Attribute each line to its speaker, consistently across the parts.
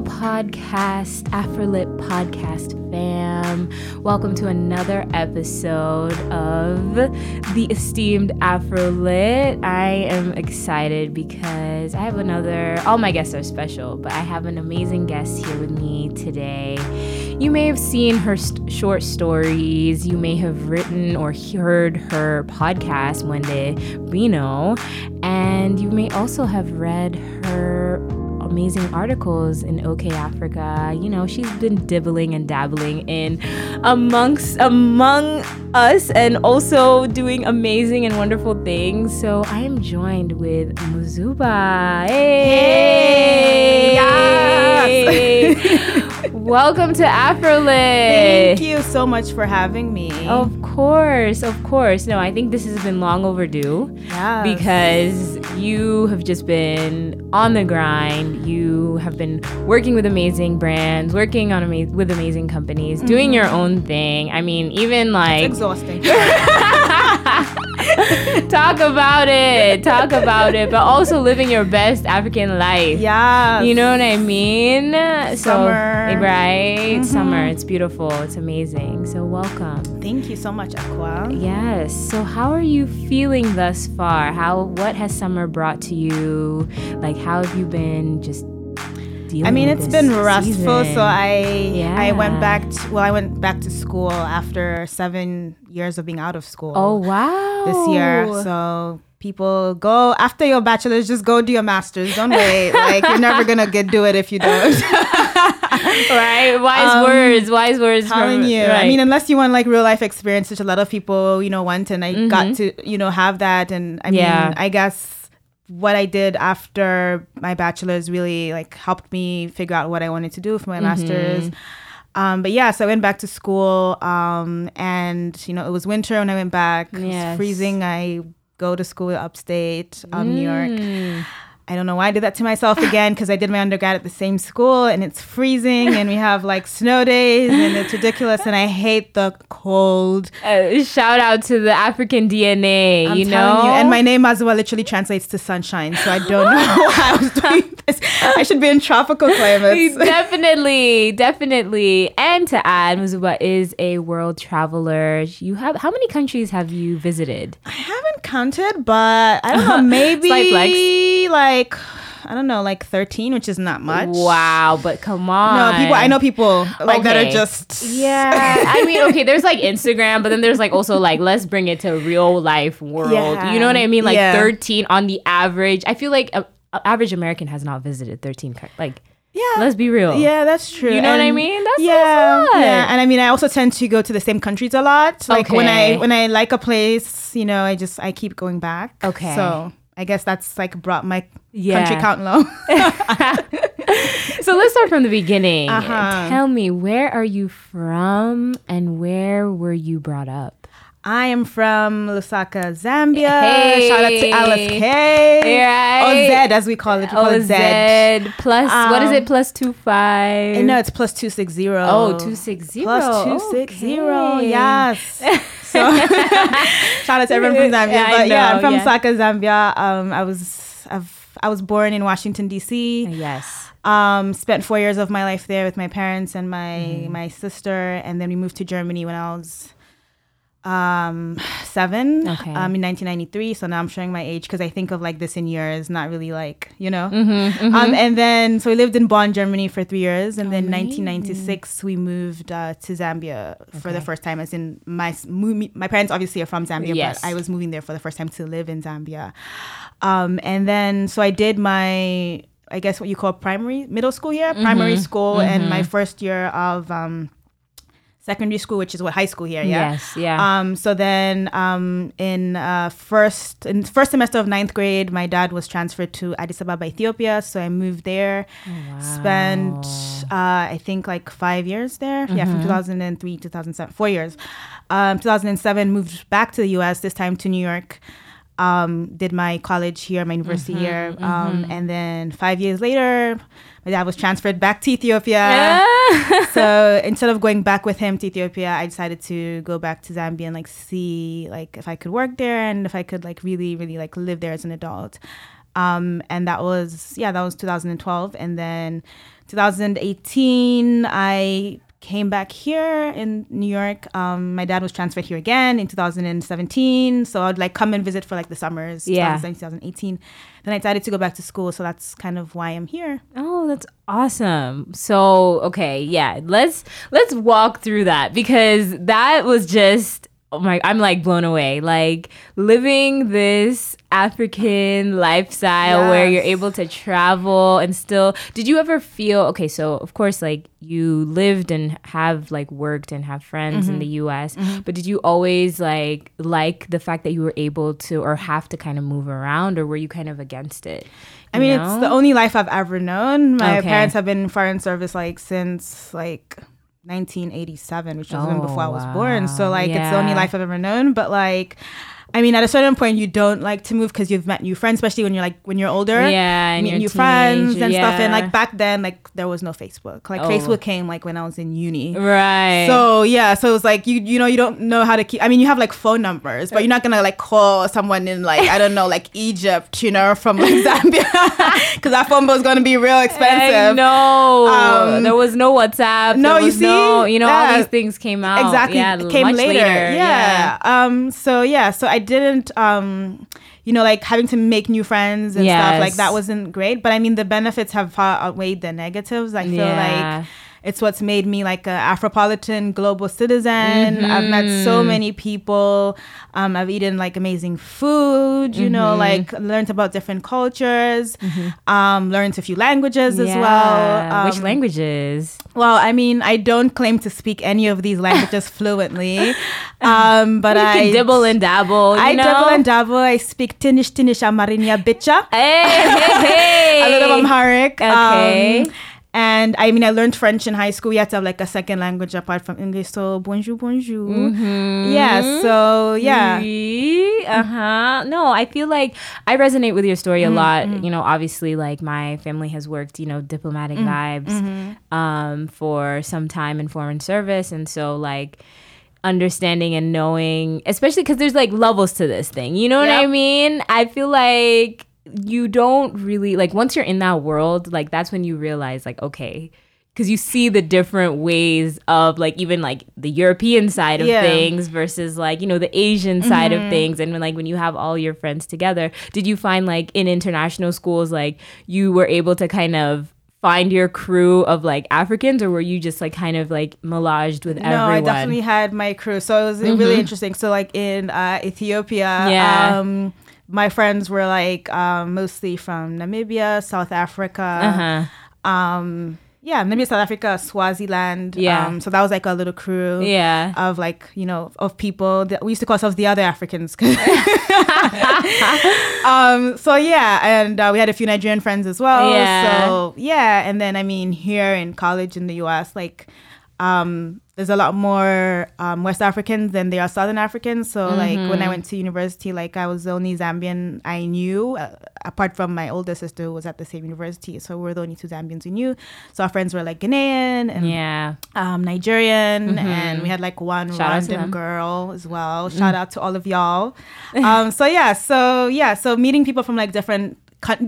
Speaker 1: podcast, Afrolit podcast fam. Welcome to another episode of the esteemed Afrolit. I am excited because I have another, all my guests are special, but I have an amazing guest here with me today. You may have seen her st- short stories, you may have written or heard her podcast, Wende Reno, and you may also have read her amazing articles in OK Africa. You know, she's been dibbling and dabbling in amongst among us and also doing amazing and wonderful things. So I am joined with Muzuba. Hey!
Speaker 2: Yes.
Speaker 1: Welcome to Afrolit.
Speaker 2: Thank you so much for having me.
Speaker 1: Of course, of course. No, I think this has been long overdue.
Speaker 2: Yes.
Speaker 1: Because you have just been on the grind. You have been working with amazing brands, working on ama- with amazing companies,
Speaker 2: Mm-hmm.
Speaker 1: doing your own thing. I mean, even like
Speaker 2: exhausting.
Speaker 1: talk about it, talk about it, but also living your best African life.
Speaker 2: yeah.
Speaker 1: You know what I mean? So,
Speaker 2: Summer.
Speaker 1: Eh, right? Mm-hmm. Summer. It's beautiful. It's amazing. So, welcome.
Speaker 2: Thank you so much, Aqua.
Speaker 1: Yes. So, how are you feeling thus far? How what has summer brought to you? Like, how have you been just?
Speaker 2: I mean, it's been restful.
Speaker 1: season?
Speaker 2: So I I went back. To, well, I went back to school after seven years of being out of school.
Speaker 1: Oh wow!
Speaker 2: this year. So people go after your bachelor's, just go do your master's. Don't wait. like you're never gonna get do it if you don't.
Speaker 1: right? Wise
Speaker 2: Um,
Speaker 1: words. Wise words.
Speaker 2: telling
Speaker 1: from,
Speaker 2: you.
Speaker 1: Right.
Speaker 2: I mean, unless you want like real life experience, which a lot of people, you know, want, and I got to, you know, have that. And I
Speaker 1: Mm-hmm. Yeah.
Speaker 2: mean, I guess what I did after my bachelor's really like helped me figure out what I wanted to do for my
Speaker 1: Mm-hmm.
Speaker 2: master's. Um, but yeah, so I went back to school, um, and you know, it was winter when I went back. It
Speaker 1: Yes.
Speaker 2: was freezing. I go to school upstate, um, New York. I don't know why I did that to myself again because I did my undergrad at the same school and it's freezing and we have like snow days and it's ridiculous and I hate the cold.
Speaker 1: Uh, shout out to the African DNA.
Speaker 2: I'm
Speaker 1: you
Speaker 2: telling
Speaker 1: know,
Speaker 2: you. And my name well literally translates to sunshine. So I don't know why I was doing this. I should be in tropical climates.
Speaker 1: definitely, definitely. And to add, Muzuba is a world traveler. You have how many countries have you visited?
Speaker 2: I haven't counted, but I don't know, maybe
Speaker 1: flex.
Speaker 2: Like I don't know, like 13, which is not much.
Speaker 1: Wow, but come on.
Speaker 2: No, people I know people like that are just
Speaker 1: Yeah, I mean, okay, there's like Instagram, but then there's like also like let's bring it to real life world.
Speaker 2: Yeah.
Speaker 1: You know what I mean? Like
Speaker 2: Yeah.
Speaker 1: 13 on the average. I feel like a, a average American has not visited 13. Like,
Speaker 2: Yeah.
Speaker 1: let's be real.
Speaker 2: Yeah, that's true.
Speaker 1: You know what I mean? That's
Speaker 2: yeah, yeah. And I mean, I also tend to go to the same countries a lot. Like when I when I like a place, you know, I just I keep going back.
Speaker 1: Okay.
Speaker 2: So I guess that's like brought my
Speaker 1: Yeah.
Speaker 2: country count low.
Speaker 1: So let's start from the beginning.
Speaker 2: Uh-huh.
Speaker 1: Tell me, where are you from and where were you brought up?
Speaker 2: I am from Lusaka, Zambia.
Speaker 1: Hey.
Speaker 2: Shout out to LSK.
Speaker 1: Right.
Speaker 2: Or Z as we call it. We call
Speaker 1: Oh,
Speaker 2: it Z.
Speaker 1: Z plus, what is
Speaker 2: Um,
Speaker 1: it? Plus two five?
Speaker 2: No, it's plus two six zero.
Speaker 1: Oh, 260.
Speaker 2: Plus two six zero.
Speaker 1: Okay.
Speaker 2: Yes. So shout out to everyone from Zambia.
Speaker 1: Yeah,
Speaker 2: but yeah, I'm from
Speaker 1: yeah.
Speaker 2: Lusaka, Zambia. Um, I was I've, I was born in Washington D.C.
Speaker 1: Yes.
Speaker 2: Um, spent four years of my life there with my parents and my
Speaker 1: Mm-hmm.
Speaker 2: my sister, and then we moved to Germany when I was um seven
Speaker 1: Okay.
Speaker 2: um in 1993 so now i'm showing my age because i think of like this in years not really like you know?
Speaker 1: Mm-hmm,
Speaker 2: um and then so we lived in bonn germany for three years. And then 1996 we moved uh, to zambia for the first time as in my s- mo- me- my parents obviously are from zambia
Speaker 1: Yes.
Speaker 2: but i was moving there for the first time to live in zambia. Um and then so i did my i guess what you call primary middle school here primary school and my first year of um secondary school which is what high school here yeah
Speaker 1: Yes. Yeah.
Speaker 2: um, so then um, in uh, first in first semester of ninth grade, my dad was transferred to Addis Ababa, Ethiopia. So I moved there, Wow. spent uh, I think like five years there. Yeah, from 2003 2007, four years. Um, 2007 moved back to the U.S. This time to New York. Um, did my college here, my university here, um, and then five years later, my dad was transferred back to Ethiopia. So instead of going back with him to Ethiopia, I decided to go back to Zambia and like see like if I could work there and if I could like really really like live there as an adult. Um, and that was yeah, that was 2012, and then 2018 I came back here in New York. Um, my dad was transferred here again in 2017. So I'd like come and visit for like the summers,
Speaker 1: Yeah.
Speaker 2: 2018. Then I decided to go back to school. So that's kind of why I'm here.
Speaker 1: Oh, that's awesome. So, okay, yeah, let's let's walk through that because that was just oh my I'm like blown away. Like living this African lifestyle where you're able to travel and still Did you ever feel okay, so of course like you lived and have like worked and have friends in mm-hmm. the US, mm-hmm. but did you always like like the fact that you were able to or have to kind of move around or were you kind of against it?
Speaker 2: I mean,
Speaker 1: you
Speaker 2: it's the only life I've ever known. My
Speaker 1: Okay.
Speaker 2: parents have been in foreign service like since like 1987, which was even
Speaker 1: Oh,
Speaker 2: before I was oh, born. So like it's the only life I've ever known. But like, I mean, at a certain point, you don't like to move because you've met new friends, especially when you're like when you're older.
Speaker 1: Yeah,
Speaker 2: meet new friends and stuff. And like back then, like there was no Facebook. Like
Speaker 1: Oh.
Speaker 2: Facebook came like when I was in uni.
Speaker 1: Right.
Speaker 2: So yeah, so it's like you you know you don't know how to keep. I mean, you have like phone numbers, but you're not gonna like call someone in like I don't know like Egypt, you know, from like Zambia, because that phone bill is gonna be real expensive.
Speaker 1: no,
Speaker 2: Um,
Speaker 1: there was no WhatsApp.
Speaker 2: no, you
Speaker 1: was no-
Speaker 2: see?
Speaker 1: you know, all these things came out.
Speaker 2: exactly
Speaker 1: Yeah,
Speaker 2: came later.
Speaker 1: later.
Speaker 2: Yeah. Um. So yeah. So I didn't. Um. You know, like having to make new friends and stuff like that wasn't great. But I mean, the benefits have far outweighed the negatives. I feel
Speaker 1: Yeah.
Speaker 2: like it's what's made me like a Afropolitan global citizen. I've met so
Speaker 1: Mm-hmm.
Speaker 2: many people. Um, I've eaten like amazing food. You know,
Speaker 1: Mm-hmm.
Speaker 2: like learned about different cultures. Um, learned a few languages as
Speaker 1: Yeah.
Speaker 2: well.
Speaker 1: Which
Speaker 2: Um,
Speaker 1: languages?
Speaker 2: well, I mean, I don't claim to speak any of these languages fluently, um, but
Speaker 1: You
Speaker 2: I
Speaker 1: can dibble and dabble. You
Speaker 2: I
Speaker 1: know?
Speaker 2: dabble and dabble. I speak Tinish Tinish Amarinya Bicha,
Speaker 1: Hey, hey, hey.
Speaker 2: a little Amharic.
Speaker 1: Okay.
Speaker 2: Um, and I mean, I learned French in high school. We had to have like a second language apart from English. So bonjour, bonjour.
Speaker 1: Mm-hmm.
Speaker 2: Yeah. So yeah.
Speaker 1: Uh huh. No, I feel like I resonate with your story a
Speaker 2: Mm-hmm,
Speaker 1: lot. You know, obviously, like my family has worked, you know, diplomatic
Speaker 2: Mm,
Speaker 1: vibes
Speaker 2: mm-hmm.
Speaker 1: um, for some time in foreign service. And so, like, understanding and knowing, especially because there's like levels to this thing. You know what I mean? I feel like you don't really, like, once you're in that world, like, that's when you realize, like, okay. Because you see the different ways of like even like the European side of
Speaker 2: Yeah.
Speaker 1: things versus like you know the Asian side of things, and when, like when you have all your friends together, did you find like in international schools like you were able to kind of find your crew of like Africans, or were you just like kind of like melaged with
Speaker 2: No,
Speaker 1: everyone?
Speaker 2: No, I definitely had my crew. So it was really interesting. So like in uh, Ethiopia,
Speaker 1: Yeah.
Speaker 2: um, my friends were like um, mostly from Namibia, South Africa.
Speaker 1: Uh-huh.
Speaker 2: Um, yeah, Namibia, South Africa, Swaziland.
Speaker 1: Yeah.
Speaker 2: Um, so that was like a little crew.
Speaker 1: Yeah.
Speaker 2: Of like you know of people that we used to call ourselves the other Africans. um. So yeah, and uh, we had a few Nigerian friends as well.
Speaker 1: Yeah.
Speaker 2: So yeah, and then I mean here in college in the U.S. like um there's a lot more um, West Africans than there are Southern Africans. So like when I went to university, like I was the only Zambian I knew, uh, apart from my older sister who was at the same university. So we were the only two Zambians we knew. So our friends were like Ghanaian and
Speaker 1: Yeah.
Speaker 2: um, Nigerian, and we had like one
Speaker 1: Shout out to them.
Speaker 2: random girl as well. Shout out to all of y'all. um, so yeah, so yeah, so meeting people from like different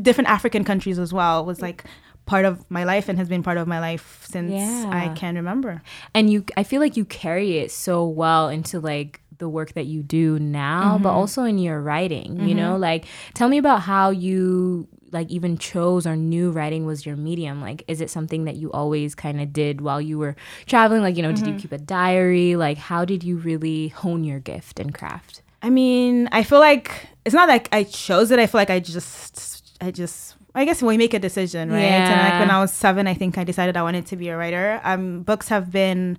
Speaker 2: different African countries as well was like part of my life and has been part of my life since
Speaker 1: Yeah.
Speaker 2: I can remember.
Speaker 1: and you i feel like you carry it so well into like the work that you do now but mm-hmm. also in your writing you know? Mm-hmm. Like tell me about how you like even chose or knew writing was your medium. Like is it something that you always kind of did while you were traveling? Like you know did you mm-hmm. keep a diary? Like how did you really hone your gift and craft?
Speaker 2: I mean, I feel like it's not like I chose it. I feel like I just, I just, I guess we make a decision, right? And like when I was seven, I think I decided I wanted to be a writer. Um, books have been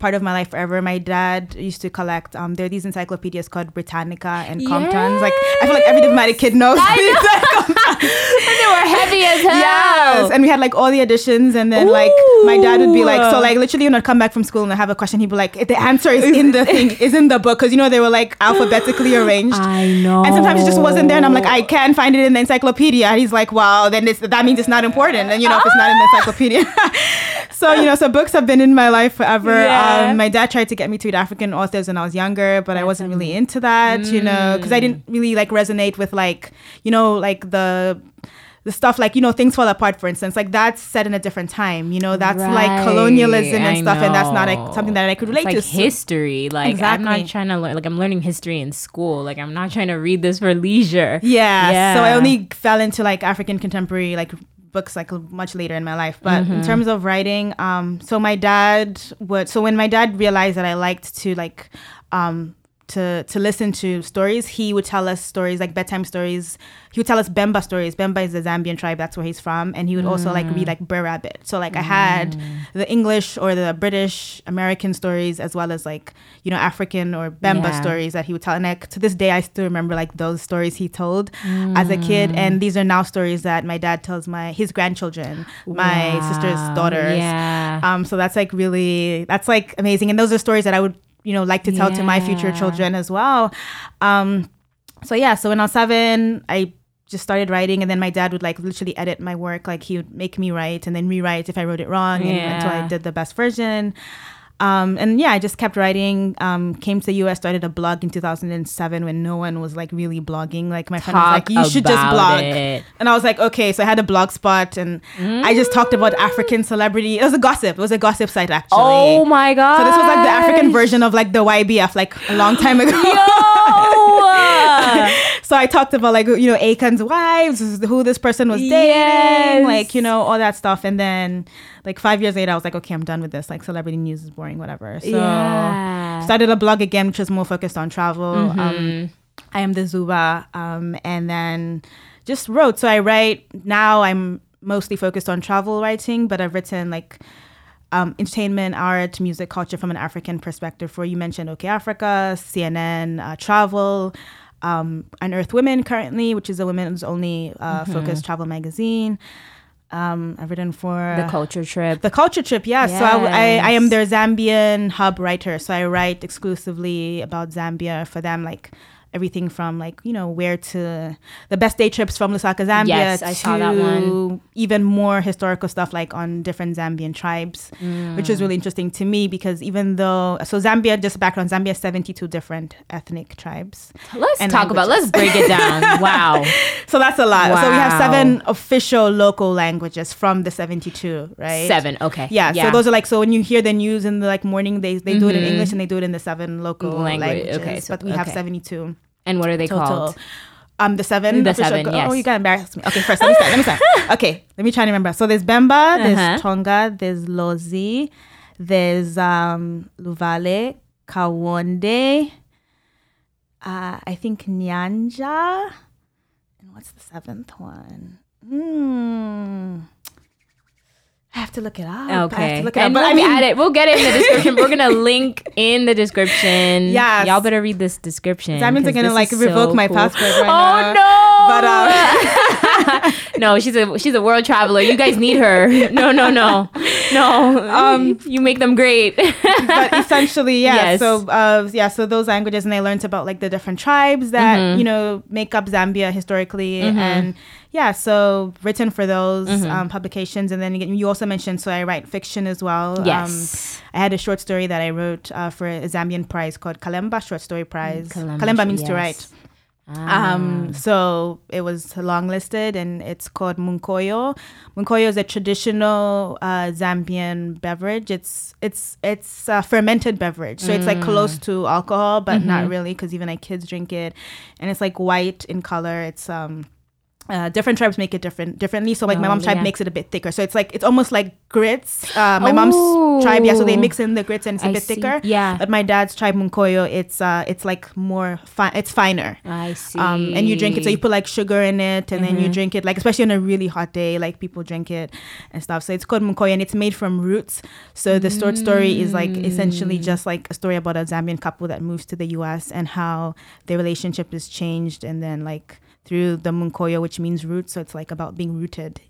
Speaker 2: part of my life forever. My dad used to collect. Um, there are these encyclopedias called Britannica and Comptons. Like I feel like every diplomatic kid knows. these
Speaker 1: they were heavy as hell
Speaker 2: yes, and we had like all the editions, and then like my dad would be like, so like literally when I'd come back from school and I have a question, he'd be like, the answer is in the thing, is in the book. Cause you know, they were like alphabetically arranged.
Speaker 1: I know.
Speaker 2: And sometimes it just wasn't there. And I'm like, I can't find it in the encyclopedia. And he's like, wow, then it's, that means it's not important. And you know, if it's not in the encyclopedia. so, you know, so books have been in my life forever.
Speaker 1: Yeah.
Speaker 2: Um, Um, my dad tried to get me to read African authors when I was younger, but I wasn't really mm. into that, you know, because I didn't mm. really like resonate with like, you know, like the the stuff like you know things fall apart for instance like that's set in a different time you know that's like colonialism and
Speaker 1: I
Speaker 2: stuff and that's not like something that i could relate
Speaker 1: It's like
Speaker 2: to
Speaker 1: history. Like I'm not trying to learn. Like I'm learning history in school. Like I'm not trying to read this for leisure.
Speaker 2: Yeah. So I only fell into like African contemporary like books like much later in my life. But
Speaker 1: Mm-hmm.
Speaker 2: in terms of writing, um, so my dad would so when my dad realized that I liked to like um to to listen to stories, he would tell us stories like bedtime stories. He would tell us Bemba stories. Bemba is the Zambian tribe, that's where he's from. And he would also like
Speaker 1: Mm.
Speaker 2: read like Brer Rabbit. So like I had the English or the British American stories as well as like, you know, African or Bemba
Speaker 1: Yeah.
Speaker 2: stories that he would tell. And like to this day I still remember like those stories he told as a kid. And these are now stories that my dad tells my his grandchildren, my sister's daughters.
Speaker 1: Yeah.
Speaker 2: Um, so that's like really that's like amazing. And those are stories that I would, you know, like to tell to my future children as well. Um, so yeah, so when I was seven, I just started writing and then my dad would like literally edit my work. Like he would make me write and then rewrite if I wrote it wrong and until I did the best version. Um, and yeah, I just kept writing. Um, came to the US, started a blog in 2007 when no one was like really blogging. Like my friend was like, "You should just blog,"
Speaker 1: it.
Speaker 2: and I was like, "Okay." So I had a blog spot, and I just talked about African celebrity. It was a gossip. It was a gossip site actually.
Speaker 1: Oh my god.
Speaker 2: So this was like the African version of like the YBF, like a long time ago.
Speaker 1: Yo!
Speaker 2: so I talked about like you know Akon's wives, who this person was dating,
Speaker 1: Yes.
Speaker 2: like you know all that stuff, and then like five years later, I was like, okay, I'm done with this. Like celebrity news is boring, whatever. So
Speaker 1: Yeah.
Speaker 2: started a blog again, which was more focused on travel.
Speaker 1: Mm-hmm.
Speaker 2: Um, I am the Zuba, um, and then just wrote. So I write now. I'm mostly focused on travel writing, but I've written like um, entertainment, art, music, culture from an African perspective. For you mentioned OK Africa, CNN, uh, travel, um, Unearthed Women currently, which is a women's only uh, focused travel magazine. Um, I've written for
Speaker 1: Mm-hmm. the culture trip.
Speaker 2: the culture trip, yeah. So I, I, I am their Zambian hub writer. So I write exclusively about Zambia for them, like everything from like you know where to the best day trips from Lusaka, Zambia,
Speaker 1: Yes, I saw that one.
Speaker 2: even more historical stuff like on different Zambian tribes, which is mm. really interesting to me because even though so Zambia, just background, Zambia has seventy two different ethnic tribes.
Speaker 1: Let's talk about. Let's break it down. wow.
Speaker 2: So that's a lot. So we have seven official local languages from the seventy two, right?
Speaker 1: Seven. Okay.
Speaker 2: Yeah, so those are like so when you hear the news in the like morning, they they do it in mm-hmm. English and they do it in the seven local
Speaker 1: Language,
Speaker 2: languages.
Speaker 1: okay, so-
Speaker 2: but we have seventy two
Speaker 1: And what are they
Speaker 2: total.
Speaker 1: called?
Speaker 2: Um, the seven.
Speaker 1: The seven,
Speaker 2: go-
Speaker 1: yes.
Speaker 2: Oh, you gotta embarrass me. Okay, first let me start. Let me start. Okay, let me try to remember. So there's Bemba, there's
Speaker 1: Uh-huh.
Speaker 2: Tonga, there's Lozi, there's um Luvale, Kaonde. Uh, I think Nyanja. And what's the seventh one? Hmm. I have to look it up. I have
Speaker 1: Okay.
Speaker 2: to look it up. But
Speaker 1: we'll
Speaker 2: I mean,
Speaker 1: add it. We'll get it in the description. We're gonna link in the description.
Speaker 2: Yeah.
Speaker 1: Y'all better read this description.
Speaker 2: that means I'm
Speaker 1: 'cause
Speaker 2: gonna like revoke
Speaker 1: so
Speaker 2: my
Speaker 1: cool.
Speaker 2: passport right
Speaker 1: oh
Speaker 2: now.
Speaker 1: no!
Speaker 2: But uh,
Speaker 1: no, she's a she's a world traveler. You guys need her. No, no, no, no. Um, you make them great.
Speaker 2: but essentially, yeah.
Speaker 1: Yes.
Speaker 2: So, uh, yeah. So those languages, and I learned about like the different tribes that
Speaker 1: Mm-hmm.
Speaker 2: you know make up Zambia historically, and yeah. So written for those
Speaker 1: Mm-hmm.
Speaker 2: um, publications, and then you also mentioned. So I write fiction as well.
Speaker 1: Yes.
Speaker 2: Um, I had a short story that I wrote uh, for a Zambian prize called Kalemba Short Story Prize.
Speaker 1: Kalemba,
Speaker 2: Kalemba means to write.
Speaker 1: Ah.
Speaker 2: Um, so it was longlisted and it's called munkoyo. Munkoyo is a traditional uh, Zambian beverage. It's it's it's a fermented beverage, so it's like close to alcohol, but not really because even like kids drink it, and it's like white in color. It's um. Uh, different tribes make it different differently. So like my
Speaker 1: Oh,
Speaker 2: mom's tribe
Speaker 1: yeah.
Speaker 2: makes it a bit thicker. So it's like it's almost like grits. Uh, my mom's tribe, yeah. So they
Speaker 1: Oh.
Speaker 2: mix in the grits and it's a
Speaker 1: I
Speaker 2: bit
Speaker 1: see.
Speaker 2: thicker.
Speaker 1: Yeah.
Speaker 2: But my dad's tribe munkoyo, it's uh it's like more fine. It's finer.
Speaker 1: I see.
Speaker 2: Um, and you drink it, so you put like sugar in it, and then
Speaker 1: Mm-hmm.
Speaker 2: you drink it, like especially on a really hot day, like people drink it and stuff. So it's called Munkoyo, and it's made from roots. So the short story is like essentially
Speaker 1: Mm.
Speaker 2: just like a story about a Zambian couple that moves to the U.S. and how their relationship is changed, and then like through the Munkoyo, which means roots. So it's like about being rooted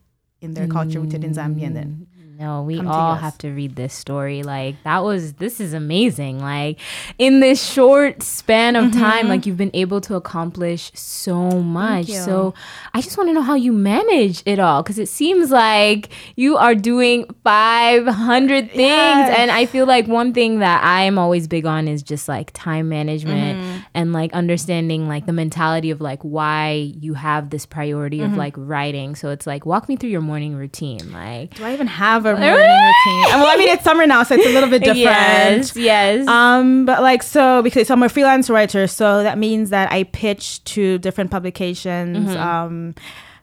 Speaker 2: in their culture, rooted in Zambia, and then mm.
Speaker 1: No, we
Speaker 2: come
Speaker 1: all have to read this story. Like that was this is amazing. Like in this short span of time, like you've been able to accomplish so much.
Speaker 2: Mm-hmm.
Speaker 1: So I just want to know how you manage it all because it seems like you are doing 500 things
Speaker 2: Yes.
Speaker 1: and I feel like one thing that I'm always big on is just like time management
Speaker 2: Mm-hmm.
Speaker 1: and like understanding like the mentality of like why you have this priority
Speaker 2: Mm-hmm.
Speaker 1: of like writing. So it's like walk me through your morning routine. Like
Speaker 2: Do I even have a morning routine? Well, I mean, it's summer now, so it's a little bit different.
Speaker 1: Yes, yes.
Speaker 2: Um, but like so because I'm a freelance writer, so that means that I pitch to different publications.
Speaker 1: Mm-hmm.
Speaker 2: Um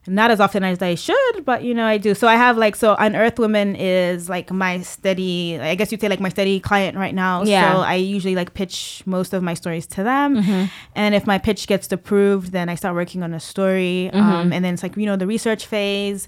Speaker 2: not as often as I should, but you know I do. So I have like so Unearthed Women is like my steady I guess you'd say like my steady client right now.
Speaker 1: Yeah.
Speaker 2: So I usually like pitch most of my stories to them.
Speaker 1: Mm-hmm.
Speaker 2: And if my pitch gets approved, then I start working on a story.
Speaker 1: Mm-hmm.
Speaker 2: Um and then it's like, you know, the research phase.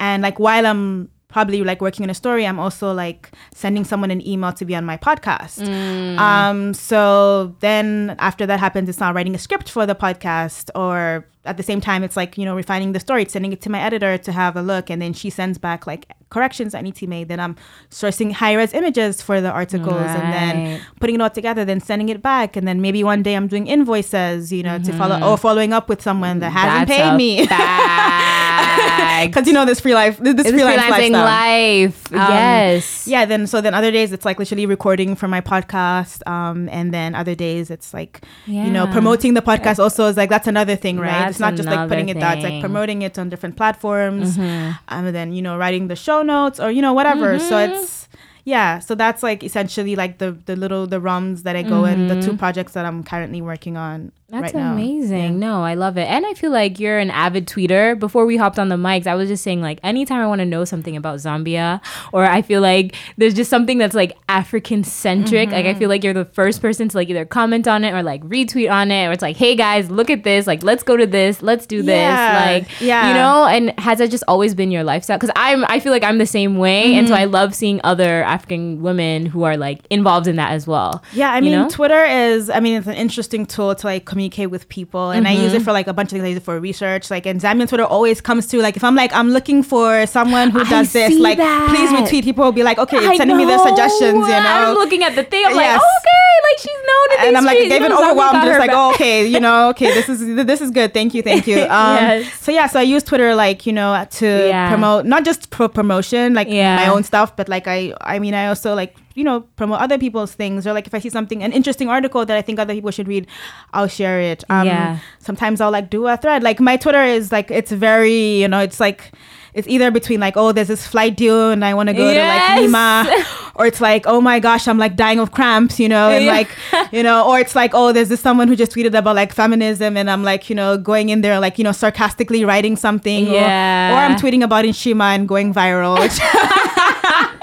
Speaker 2: And like while I'm probably like working on a story, I'm also like sending someone an email to be on my podcast.
Speaker 1: Mm.
Speaker 2: Um, so then after that happens, it's not writing a script for the podcast or at the same time, it's like, you know, refining the story, sending it to my editor to have a look. And then she sends back like corrections that need to be made. Then I'm sourcing high res images for the articles and then putting it all together, then sending it back. And then maybe one day I'm doing invoices, you know, to follow or following up with someone that hasn't
Speaker 1: Mm-hmm. That's
Speaker 2: paid me.
Speaker 1: fact.
Speaker 2: Because you know this free life, this, this
Speaker 1: freelancing
Speaker 2: lifestyle.
Speaker 1: life.
Speaker 2: Um,
Speaker 1: yes.
Speaker 2: Yeah, then so then other days it's like literally recording for my podcast. Um, and then other days it's like you know promoting the podcast. Also is like that's another thing, right?
Speaker 1: That's
Speaker 2: it's not just like putting it
Speaker 1: another
Speaker 2: out. It's like promoting it on different platforms.
Speaker 1: Mm-hmm.
Speaker 2: Um, and then you know writing the show notes or you know whatever. So it's yeah. So that's like essentially like the the little the rums that I go in the two projects that I'm currently working on
Speaker 1: Mm-hmm. That's
Speaker 2: right
Speaker 1: amazing. No, I love it. And I feel like you're an avid tweeter. Before we hopped on the mics, I was just saying like anytime I want to know something about Zambia or I feel like there's just something that's like African centric, like
Speaker 2: Mm-hmm.
Speaker 1: I feel like you're the first person to like either comment on it or like retweet on it or it's like, "Hey guys, look at this. Like let's go to this. Let's do this."
Speaker 2: Yeah,
Speaker 1: Like,
Speaker 2: yeah.
Speaker 1: you know, and has that just always been your lifestyle? Cuz I'm I feel like I'm the same way and so
Speaker 2: Mm-hmm.
Speaker 1: I love seeing other African women who are like involved in that as well.
Speaker 2: Yeah, I
Speaker 1: You
Speaker 2: mean,
Speaker 1: know?
Speaker 2: Twitter is, I mean, it's an interesting tool to like communicate with people. And I
Speaker 1: Mm-hmm.
Speaker 2: use it for like a bunch of things. I use it for research. Like, and Zambian Twitter always comes to like, if I'm like, I'm looking for someone who
Speaker 1: I
Speaker 2: does this, like,
Speaker 1: that.
Speaker 2: please retweet. People will be like, okay,
Speaker 1: I
Speaker 2: sending me their suggestions, you know, I'm
Speaker 1: looking at the thing. I'm
Speaker 2: Yes.
Speaker 1: like, okay, like she's known
Speaker 2: and I'm like, they've been overwhelmed, just like, oh, okay, you know, okay, this is this is good. Thank you, thank you. Um,
Speaker 1: Yes.
Speaker 2: So yeah, so I use Twitter like you know to
Speaker 1: Yeah.
Speaker 2: promote not just pro promotion like
Speaker 1: Yeah.
Speaker 2: my own stuff, but like I I mean I also like you know promote other people's things or like if I see something an interesting article that I think other people should read, I'll share it. Um,
Speaker 1: Yeah.
Speaker 2: Sometimes I'll like do a thread. Like my Twitter is like it's very you know it's like. It's either between like, oh, there's this flight due and I want to go to like Lima, or it's like, oh my gosh, I'm like dying of cramps, you know, and
Speaker 1: Yeah.
Speaker 2: like, you know, or it's like, oh, there's this someone who just tweeted about like feminism, and I'm like, you know, going in there like, you know, sarcastically writing something, or-
Speaker 1: Yeah.
Speaker 2: or, I'm tweeting about Inshima and going viral,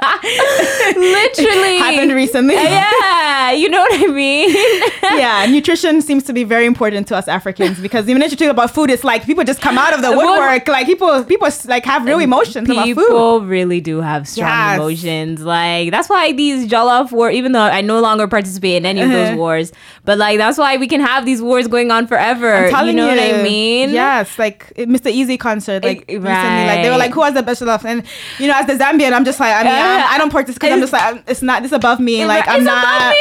Speaker 1: Literally.
Speaker 2: happened recently.
Speaker 1: yeah, you know what I mean?
Speaker 2: yeah, nutrition seems to be very important to us Africans because even if you talk about food, it's like people just come out of the woodwork. Like people, people like have real emotions about food.
Speaker 1: People really do have strong
Speaker 2: Yes.
Speaker 1: emotions. Like that's why these Jollof war, even though I no longer participate in any of those
Speaker 2: Uh-huh.
Speaker 1: wars, but like that's why we can have these wars going on forever. You know what I mean?
Speaker 2: Yes, like Mr. Eazi concert, like
Speaker 1: Eh,
Speaker 2: recently, like they were like, "Who has the best love?" And you know, as the Zambian, I'm just like, I mean, I don't participate because I'm just like, I'm- it's not this above me. Like I'm not.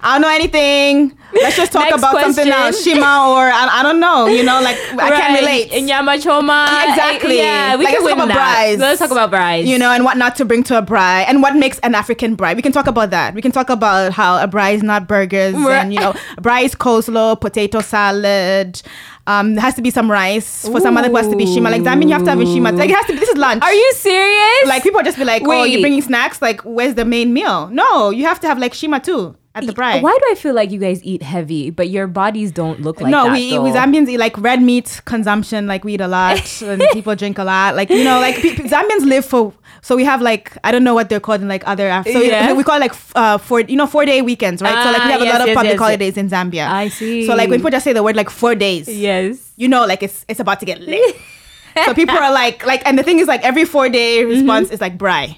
Speaker 2: I don't know anything. Let's just talk about something else. Shima, or I, I don't know. You know, like I can't relate.
Speaker 1: Nyama choma.
Speaker 2: Exactly.
Speaker 1: Yeah, we
Speaker 2: Like,
Speaker 1: can
Speaker 2: let's talk about
Speaker 1: that.
Speaker 2: braais.
Speaker 1: Let's talk about braais.
Speaker 2: you know, and what not to bring to a braai, and what makes an African braai. We can talk about that. We can talk about how a braai is not burgers,
Speaker 1: Right.
Speaker 2: and you know, a braai is coleslaw, potato salad. Um, there has to be some rice. For some other has to be shima. Like that mean you have to have a shima. Like it has to. Be, this is lunch.
Speaker 1: Are you serious?
Speaker 2: like people just be like, oh,
Speaker 1: Wait.
Speaker 2: you're bringing snacks. Like where's the main meal? No, you have to have like shima too at the braai.
Speaker 1: Why do I feel like you guys eat heavy, but your bodies don't look like
Speaker 2: no,
Speaker 1: that?
Speaker 2: we
Speaker 1: though?
Speaker 2: we Zambians eat like red meat consumption. Like we eat a lot, and people drink a lot. Like you know, like pe- pe- Zambians live for. So we have like I don't know what they're called in like other. Af- so
Speaker 1: Yeah.
Speaker 2: we, we call it like uh four you know four day weekends, right? so like we
Speaker 1: Ah,
Speaker 2: have a lot of
Speaker 1: yes,
Speaker 2: public
Speaker 1: yes,
Speaker 2: holidays in Zambia.
Speaker 1: I see.
Speaker 2: So like when people just say the word like four days,
Speaker 1: yes.
Speaker 2: you know, like it's it's about to get lit. so people are like like, and the thing is like every four day
Speaker 1: Mm-hmm.
Speaker 2: response is like braai.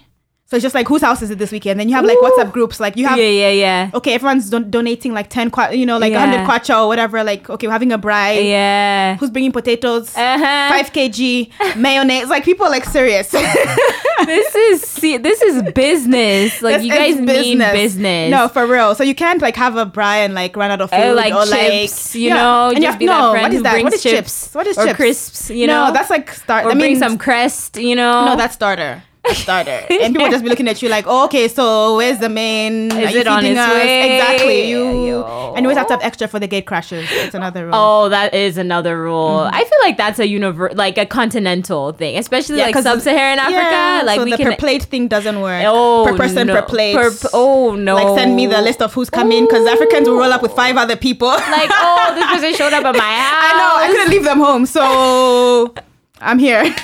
Speaker 2: So it's just like whose house is it this weekend? Then you have like
Speaker 1: Ooh.
Speaker 2: WhatsApp groups. Like you have
Speaker 1: yeah, yeah, yeah.
Speaker 2: okay, everyone's don- donating like ten, qua- you know, like
Speaker 1: Yeah.
Speaker 2: hundred kwacha or whatever. Like okay, we're having a braai.
Speaker 1: Yeah.
Speaker 2: Who's bringing potatoes?
Speaker 1: Uh-huh.
Speaker 2: Five kg mayonnaise. Like people are like serious.
Speaker 1: this is see, this is business. Like
Speaker 2: This
Speaker 1: you guys mean business.
Speaker 2: No, for real. So you can't like have a braai and like run out of food
Speaker 1: Uh, like
Speaker 2: or
Speaker 1: chips,
Speaker 2: like
Speaker 1: you know,
Speaker 2: And you have-
Speaker 1: be
Speaker 2: no, what is that? What is
Speaker 1: chips,
Speaker 2: chips? What is
Speaker 1: or
Speaker 2: chips?
Speaker 1: crisps, you know, no,
Speaker 2: that's like start.
Speaker 1: or
Speaker 2: that
Speaker 1: bring
Speaker 2: means-
Speaker 1: some crest, you know.
Speaker 2: No, that's starter. Starter. and people just be looking at you like, oh, okay, so where's the main?
Speaker 1: Is it on its
Speaker 2: us?
Speaker 1: way?
Speaker 2: Exactly. You
Speaker 1: Yo.
Speaker 2: and you always have to have extra for the gate crashes. It's another rule.
Speaker 1: Oh, that is another rule.
Speaker 2: Mm-hmm.
Speaker 1: I feel like that's a univer- like a continental thing, especially
Speaker 2: Yeah,
Speaker 1: like sub-Saharan Africa.
Speaker 2: Yeah,
Speaker 1: like
Speaker 2: so
Speaker 1: we
Speaker 2: the
Speaker 1: can.
Speaker 2: per plate thing doesn't work.
Speaker 1: oh,
Speaker 2: per person
Speaker 1: no.
Speaker 2: per plate.
Speaker 1: Per oh no!
Speaker 2: Like send me the list of who's coming because Africans will roll up with five other people.
Speaker 1: Like oh, this person showed up at my house.
Speaker 2: I know I couldn't leave them home, so I'm here.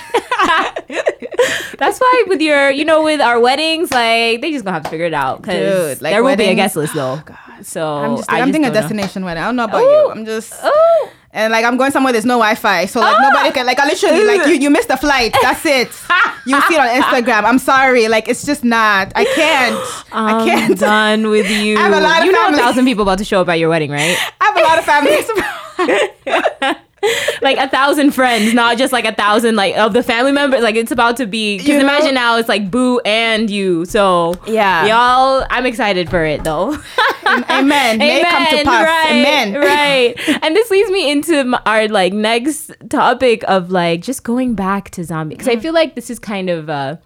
Speaker 1: That's why with your, you know, with our weddings, like they just gonna have to figure it out because
Speaker 2: like
Speaker 1: there will be a guest list though. So
Speaker 2: I'm just
Speaker 1: I
Speaker 2: I'm thinking a
Speaker 1: don't know.
Speaker 2: destination wedding. I don't know about
Speaker 1: Oh.
Speaker 2: you. I'm just
Speaker 1: Oh,
Speaker 2: and like I'm going somewhere there's no Wi-Fi, so like
Speaker 1: Ah.
Speaker 2: nobody can like I literally like you you missed the flight. That's it. You see it on Instagram. I'm sorry, like it's just not. I can't. I
Speaker 1: I'm
Speaker 2: can't.
Speaker 1: done with you.
Speaker 2: I have a lot of
Speaker 1: you know,
Speaker 2: family.
Speaker 1: a thousand people about to show up at your wedding, right?
Speaker 2: I have a lot of families.
Speaker 1: Like a thousand friends, not just like a thousand like of the family members. Like it's about to be. Because imagine now it's like Boo and you. So
Speaker 2: Yeah.
Speaker 1: y'all. I'm excited for it though.
Speaker 2: Amen. May it come to pass.
Speaker 1: Right,
Speaker 2: Amen.
Speaker 1: right. And this leads me into our like next topic of like just going back to Zambia because
Speaker 2: Mm.
Speaker 1: I feel like this is kind of uh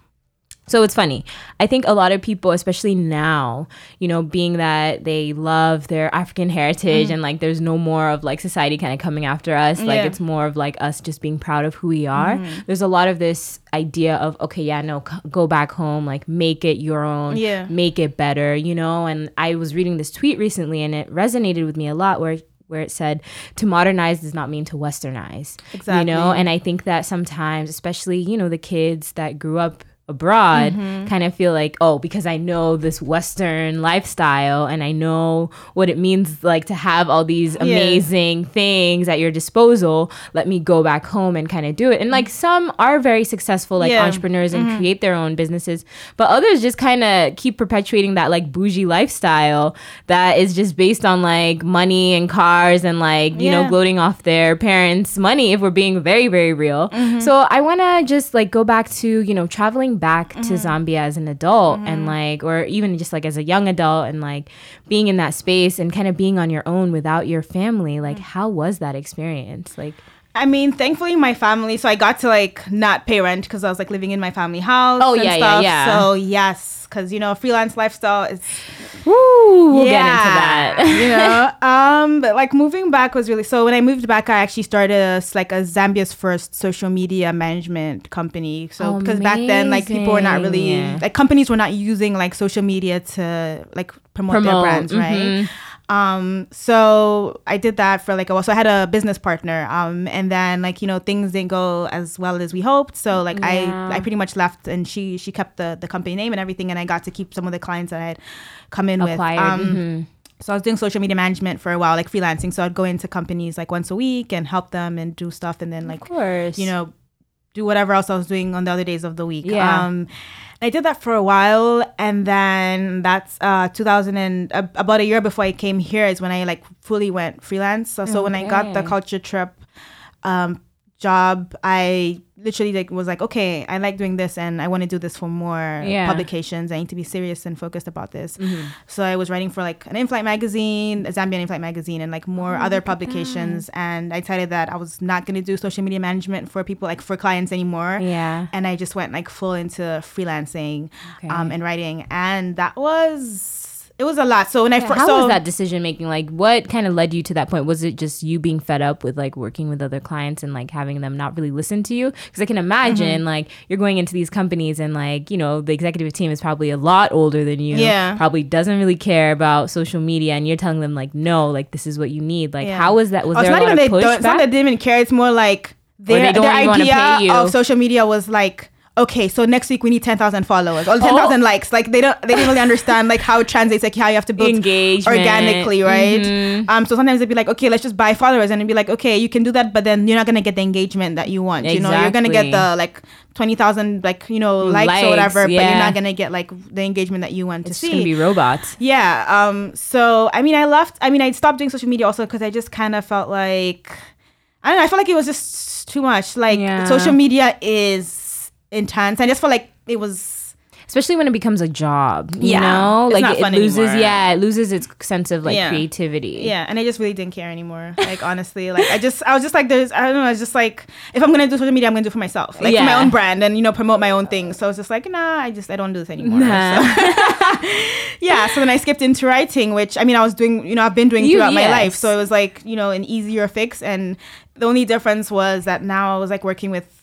Speaker 1: so it's funny. I think a lot of people, especially now, you know, being that they love their African heritage and like there's no more of like society kind of coming after us. Like
Speaker 2: Mm. Yeah. Mm-hmm.
Speaker 1: it's more of like us just being proud of who we are. There's a lot of this idea of, okay, yeah, no, c- go back home, like make it your own,
Speaker 2: Yeah.
Speaker 1: make it better, you know? And I was reading this tweet recently and it resonated with me a lot where where it said to modernize does not mean to westernize.
Speaker 2: exactly You
Speaker 1: know, and I think that sometimes, especially, you know, the kids that grew up abroad
Speaker 2: Mm-hmm.
Speaker 1: kind of feel like oh because i know this western lifestyle and i know what it means like to have all these amazing things at your disposal let me go back home and kind of do it and like some are very successful like
Speaker 2: Yeah.
Speaker 1: entrepreneurs and create their own businesses but others just kind of keep perpetuating that like bougie lifestyle that is just based on like money and cars and like you know gloating off their parents money if we're being very very real
Speaker 2: Mm-hmm.
Speaker 1: so i want to just like go back to you know traveling back
Speaker 2: Mm-hmm.
Speaker 1: to zambia as an adult and like or even just like as a young adult and like being in that space and kind of being on your own without your family like
Speaker 2: Mm.
Speaker 1: how was that experience like
Speaker 2: I mean, thankfully, my family. So I got to like not pay rent because I was like living in my family house.
Speaker 1: Oh,
Speaker 2: and
Speaker 1: yeah, yeah,
Speaker 2: stuff.
Speaker 1: yeah.
Speaker 2: So yes, because you know, freelance lifestyle is
Speaker 1: Woo, we'll
Speaker 2: yeah,
Speaker 1: get into that
Speaker 2: you know, um, but like moving back was really so. When I moved back, I actually started a, like a Zambia's first social media management company. So because back then, like people were not really like companies were not using like social media to like promote, their
Speaker 1: Promote,
Speaker 2: brands, right? Um, so I did that for like a while. So I had a business partner. Um, and then like, you know, things didn't go as well as we hoped. So like
Speaker 1: Yeah.
Speaker 2: I, I pretty much left and she, she kept the, the company name and everything. And I got to keep some of the clients that I had come in
Speaker 1: acquired
Speaker 2: with. Um,
Speaker 1: mhm.
Speaker 2: so I was doing social media management for a while, like freelancing. So I'd go into companies like once a week and help them and do stuff. And then like,
Speaker 1: of course
Speaker 2: you know, do whatever else I was doing on the other days of the week.
Speaker 1: Yeah.
Speaker 2: Um, I did that for a while, and then that's uh 2000 and uh, about a year before I came here is when I like fully went freelance. So, so when I got the culture trip um job, I literally like was like, okay, I like doing this, and I want to do this for more
Speaker 1: Yeah.
Speaker 2: publications. I need to be serious and focused about this.
Speaker 1: Mm-hmm.
Speaker 2: So I was writing for like an in-flight magazine, a Zambian in-flight magazine, and like more
Speaker 1: Oh,
Speaker 2: other publications. And I decided that I was not going to do social media management for people, like for clients anymore.
Speaker 1: yeah
Speaker 2: And I just went like full into freelancing
Speaker 1: Okay.
Speaker 2: um, and writing, and that was it was a lot. So when I first
Speaker 1: how
Speaker 2: so
Speaker 1: was that decision making? Like, what kind of led you to that point? Was it just you being fed up with like working with other clients and like having them not really listen to you? Because I can imagine
Speaker 2: Mm-hmm.
Speaker 1: like you're going into these companies and like you know the executive team is probably a lot older than you.
Speaker 2: Yeah.
Speaker 1: probably doesn't really care about social media, and you're telling them like, no, like this is what you need. Like,
Speaker 2: Yeah.
Speaker 1: how was that? Was
Speaker 2: Oh, it's
Speaker 1: there a
Speaker 2: not
Speaker 1: lot
Speaker 2: even
Speaker 1: of
Speaker 2: they don't, it's not that they didn't even care. It's more like
Speaker 1: they
Speaker 2: their,
Speaker 1: don't
Speaker 2: their idea
Speaker 1: pay you.
Speaker 2: of social media was like, okay, so next week we need ten thousand followers or ten thousand
Speaker 1: Oh.
Speaker 2: likes. Like they don't they didn't really understand like how it translates, like how you have to build
Speaker 1: Engagement.
Speaker 2: organically, right?
Speaker 1: Mhm.
Speaker 2: Um, so sometimes they'd be like, okay, let's just buy followers, and it'd be like, okay, you can do that, but then you're not gonna get the engagement that you want. You know, you're gonna get the like twenty thousand like you know likes,
Speaker 1: Likes,
Speaker 2: or whatever, but you're not gonna get like the engagement that you want
Speaker 1: It's
Speaker 2: to
Speaker 1: just gonna be robots.
Speaker 2: Yeah. Um. So I mean, I left. I mean, I stopped doing social media also because I just kind of felt like I don't know. I felt like it was just too much. Like
Speaker 1: Yeah.
Speaker 2: social media is intense. I just felt like it was.
Speaker 1: especially when it becomes a job you
Speaker 2: Yeah,
Speaker 1: know
Speaker 2: it's
Speaker 1: like
Speaker 2: not
Speaker 1: it
Speaker 2: fun
Speaker 1: loses
Speaker 2: anymore.
Speaker 1: yeah it loses its sense of like
Speaker 2: Yeah.
Speaker 1: creativity
Speaker 2: Yeah, and I just really didn't care anymore. Like honestly, like I just I was just like there's I don't know. I was just like if I'm gonna do social media, I'm gonna do it for myself, like for my own brand, and you know promote my own thing. So I was just like, nah, I just I don't do this anymore.
Speaker 1: Nah.
Speaker 2: So- yeah. So then I skipped into writing, which I mean I was doing, you know, I've been doing
Speaker 1: You-
Speaker 2: throughout my life. So it was like you know an easier fix, and the only difference was that now I was like working with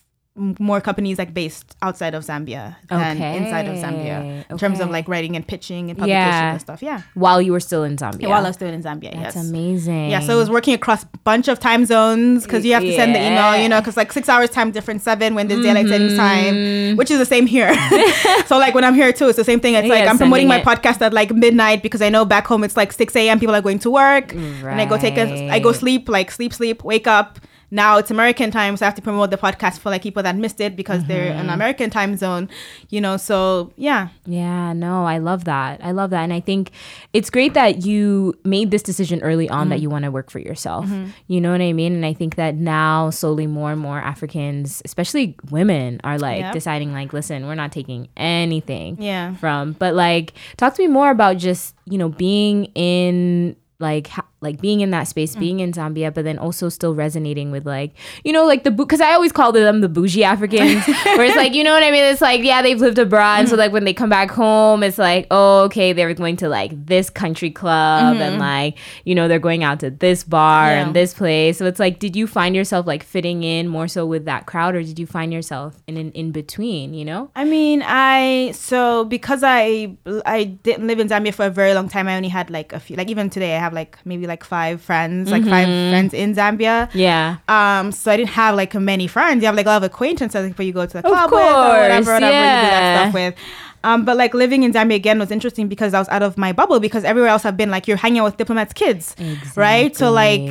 Speaker 2: more companies like based outside of Zambia than inside of Zambia
Speaker 1: Okay,
Speaker 2: in terms of like writing and pitching and publication
Speaker 1: Yeah.
Speaker 2: and stuff. Yeah.
Speaker 1: while you were still in Zambia
Speaker 2: While I was still in Zambia.
Speaker 1: that's
Speaker 2: yes.
Speaker 1: amazing
Speaker 2: Yeah, so it was working across a bunch of time zones because you have to send the email, you know, because like six hours time difference, seven when there's daylight savings mm-hmm.
Speaker 1: time,
Speaker 2: which is the same here. so like when I'm here too, it's the same thing. It's like I'm promoting my
Speaker 1: sending
Speaker 2: podcast at like midnight because I know back home it's like 6 a.m. People are going to work, and I go take a, I go sleep, like sleep, sleep, wake up. Now it's American time, so I have to promote the podcast for like people that missed it because they're
Speaker 1: Mm-hmm.
Speaker 2: in American time zone, you know. So yeah,
Speaker 1: Yeah, no, I love that. I love that. And I think it's great that you made this decision early on
Speaker 2: Mm-hmm.
Speaker 1: that you want to work for yourself. You know what I mean? And I think that now slowly more and more Africans, especially women, are like
Speaker 2: Yep.
Speaker 1: deciding like, listen, we're not taking anything
Speaker 2: yeah.
Speaker 1: from. But like talk to me more about just, you know, being in like ha- like being in that space,
Speaker 2: Mm.
Speaker 1: being in Zambia, but then also still resonating with like you know like the because I always call them the bougie Africans, where it's like you know what I mean. It's like yeah they've lived abroad, and so like when they come back home, it's like oh okay they're going to like this country club and like you know they're going out to this bar
Speaker 2: Yeah.
Speaker 1: and this place. So it's like did you find yourself like fitting in more so with that crowd, or did you find yourself in an in between? You know.
Speaker 2: I mean, I so because I I didn't live in Zambia for a very long time. I only had like a few. Like even today, I have like maybe like five friends, like five friends in Zambia.
Speaker 1: Yeah.
Speaker 2: Um, so I didn't have like many friends. You have like a lot of acquaintances like, people you go to the club with or whatever, whatever you do that
Speaker 1: yeah.
Speaker 2: stuff with. Um, but like living in Zambia again was interesting because I was out of my bubble because everywhere else I've been like you're hanging out with diplomats' kids, right? So like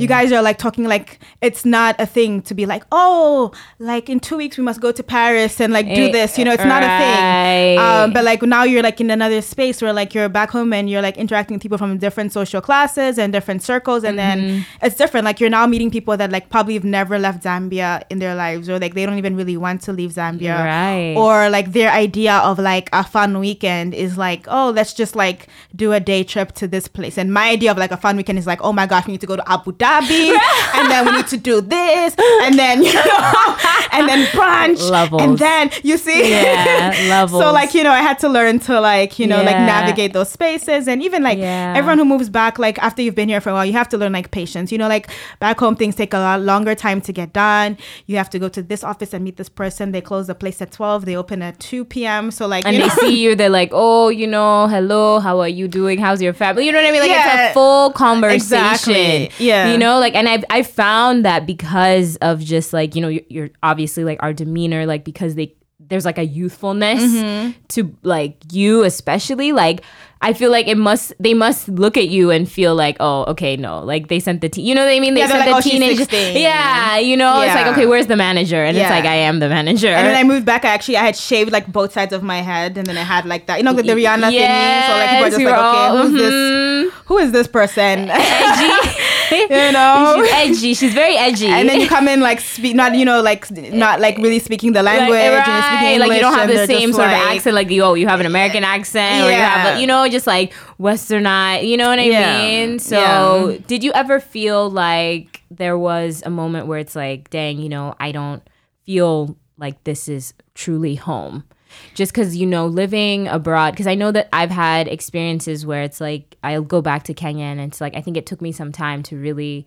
Speaker 2: you guys are like talking like it's not a thing to be like oh like in two weeks we must go to Paris and like do
Speaker 1: Eh,
Speaker 2: this. You know, it's not a thing. Um, but like now you're like in another space where like you're back home and you're like interacting with people from different social classes and different circles, and
Speaker 1: Mm-hmm.
Speaker 2: then it's different. Like you're now meeting people that like probably have never left Zambia in their lives, or like they don't even really want to leave Zambia,
Speaker 1: Right.
Speaker 2: Or like their idea of like a fun weekend is like, oh, let's just like do a day trip to this place. And my idea of like a fun weekend is like, oh my gosh, we need to go to Abu Dhabi, and then we need to do this, and then you know, and then brunch,
Speaker 1: Levels.
Speaker 2: and then you see,
Speaker 1: Yeah, levels.
Speaker 2: So like you know, I had to learn to like you know like navigate those spaces, and even like
Speaker 1: Yeah.
Speaker 2: everyone who moves back, like after you've been here for a while, you have to learn like patience. You know, like back home things take a lot longer time to get done. You have to go to this office and meet this person. They close the place at twelve. They open at two p.m. So like
Speaker 1: and
Speaker 2: you
Speaker 1: they see you, they're like, "Oh, you know, hello, how are you doing? How's your family?" You know what I mean? Like
Speaker 2: Yeah.
Speaker 1: it's a full conversation.
Speaker 2: Exactly. Yeah.
Speaker 1: you know, like, and I I found that because of just like you know, you're, you're obviously like our demeanor, like because they there's like a youthfulness
Speaker 2: Mm-hmm.
Speaker 1: to like you, especially like. I feel like it must. They must look at you and feel like, oh, okay, no, like they sent the teen. You know what I mean? They
Speaker 2: Yeah,
Speaker 1: sent
Speaker 2: like,
Speaker 1: the
Speaker 2: "Oh,
Speaker 1: teenage.
Speaker 2: 16."
Speaker 1: Yeah, you know, it's like, okay, where's the manager? And it's like, I am the manager.
Speaker 2: And then I moved back. I actually I had shaved like both sides of my head, and then I had like that. You know, the, the Rihanna thingy. So like people are just like, okay,
Speaker 1: all,
Speaker 2: who's
Speaker 1: mhm.
Speaker 2: this? Who is this person? You know?
Speaker 1: she's edgy. She's very edgy.
Speaker 2: and then you come in like speak not you know like not like really speaking the
Speaker 1: like,
Speaker 2: language and speaking English
Speaker 1: like you don't have the same sort of accent. Like you, oh, you have an American accent, or you have,
Speaker 2: Yeah.
Speaker 1: you know, just like Westernized. You know what I
Speaker 2: Yeah.
Speaker 1: mean? So,
Speaker 2: Yeah.
Speaker 1: did you ever feel like there was a moment where it's like, dang, you know, I don't feel like this is truly home? Just because you know living abroad because i know that i've had experiences where it's like i'll go back to kenya and it's like i think it took me some time to really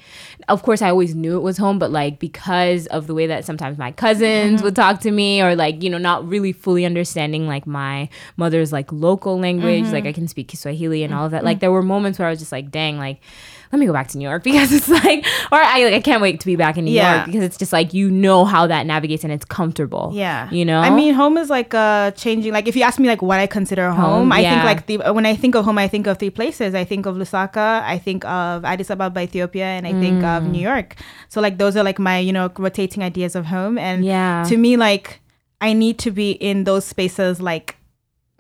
Speaker 1: of course i always knew it was home but like because of the way that sometimes my cousins
Speaker 2: Mm-hmm.
Speaker 1: would talk to me or like you know not really fully understanding like my mother's like local language
Speaker 2: Mm-hmm.
Speaker 1: like i can speak kiswahili and all of that like there were moments where i was just like dang like let me go back to New York because it's like, or I like, I can't wait to be back in New
Speaker 2: Yeah.
Speaker 1: York because it's just like you know how that navigates and it's comfortable.
Speaker 2: Yeah.
Speaker 1: you know.
Speaker 2: I mean, home is like uh changing. Like if you ask me like what I consider home,
Speaker 1: Home,
Speaker 2: I
Speaker 1: yeah.
Speaker 2: think like the when I think of home, I think of three places. I think of Lusaka, I think of Addis Ababa, Ethiopia, and I think of
Speaker 1: Mm.
Speaker 2: New York. So like those are like my you know rotating ideas of home. And
Speaker 1: Yeah.
Speaker 2: to me, like I need to be in those spaces like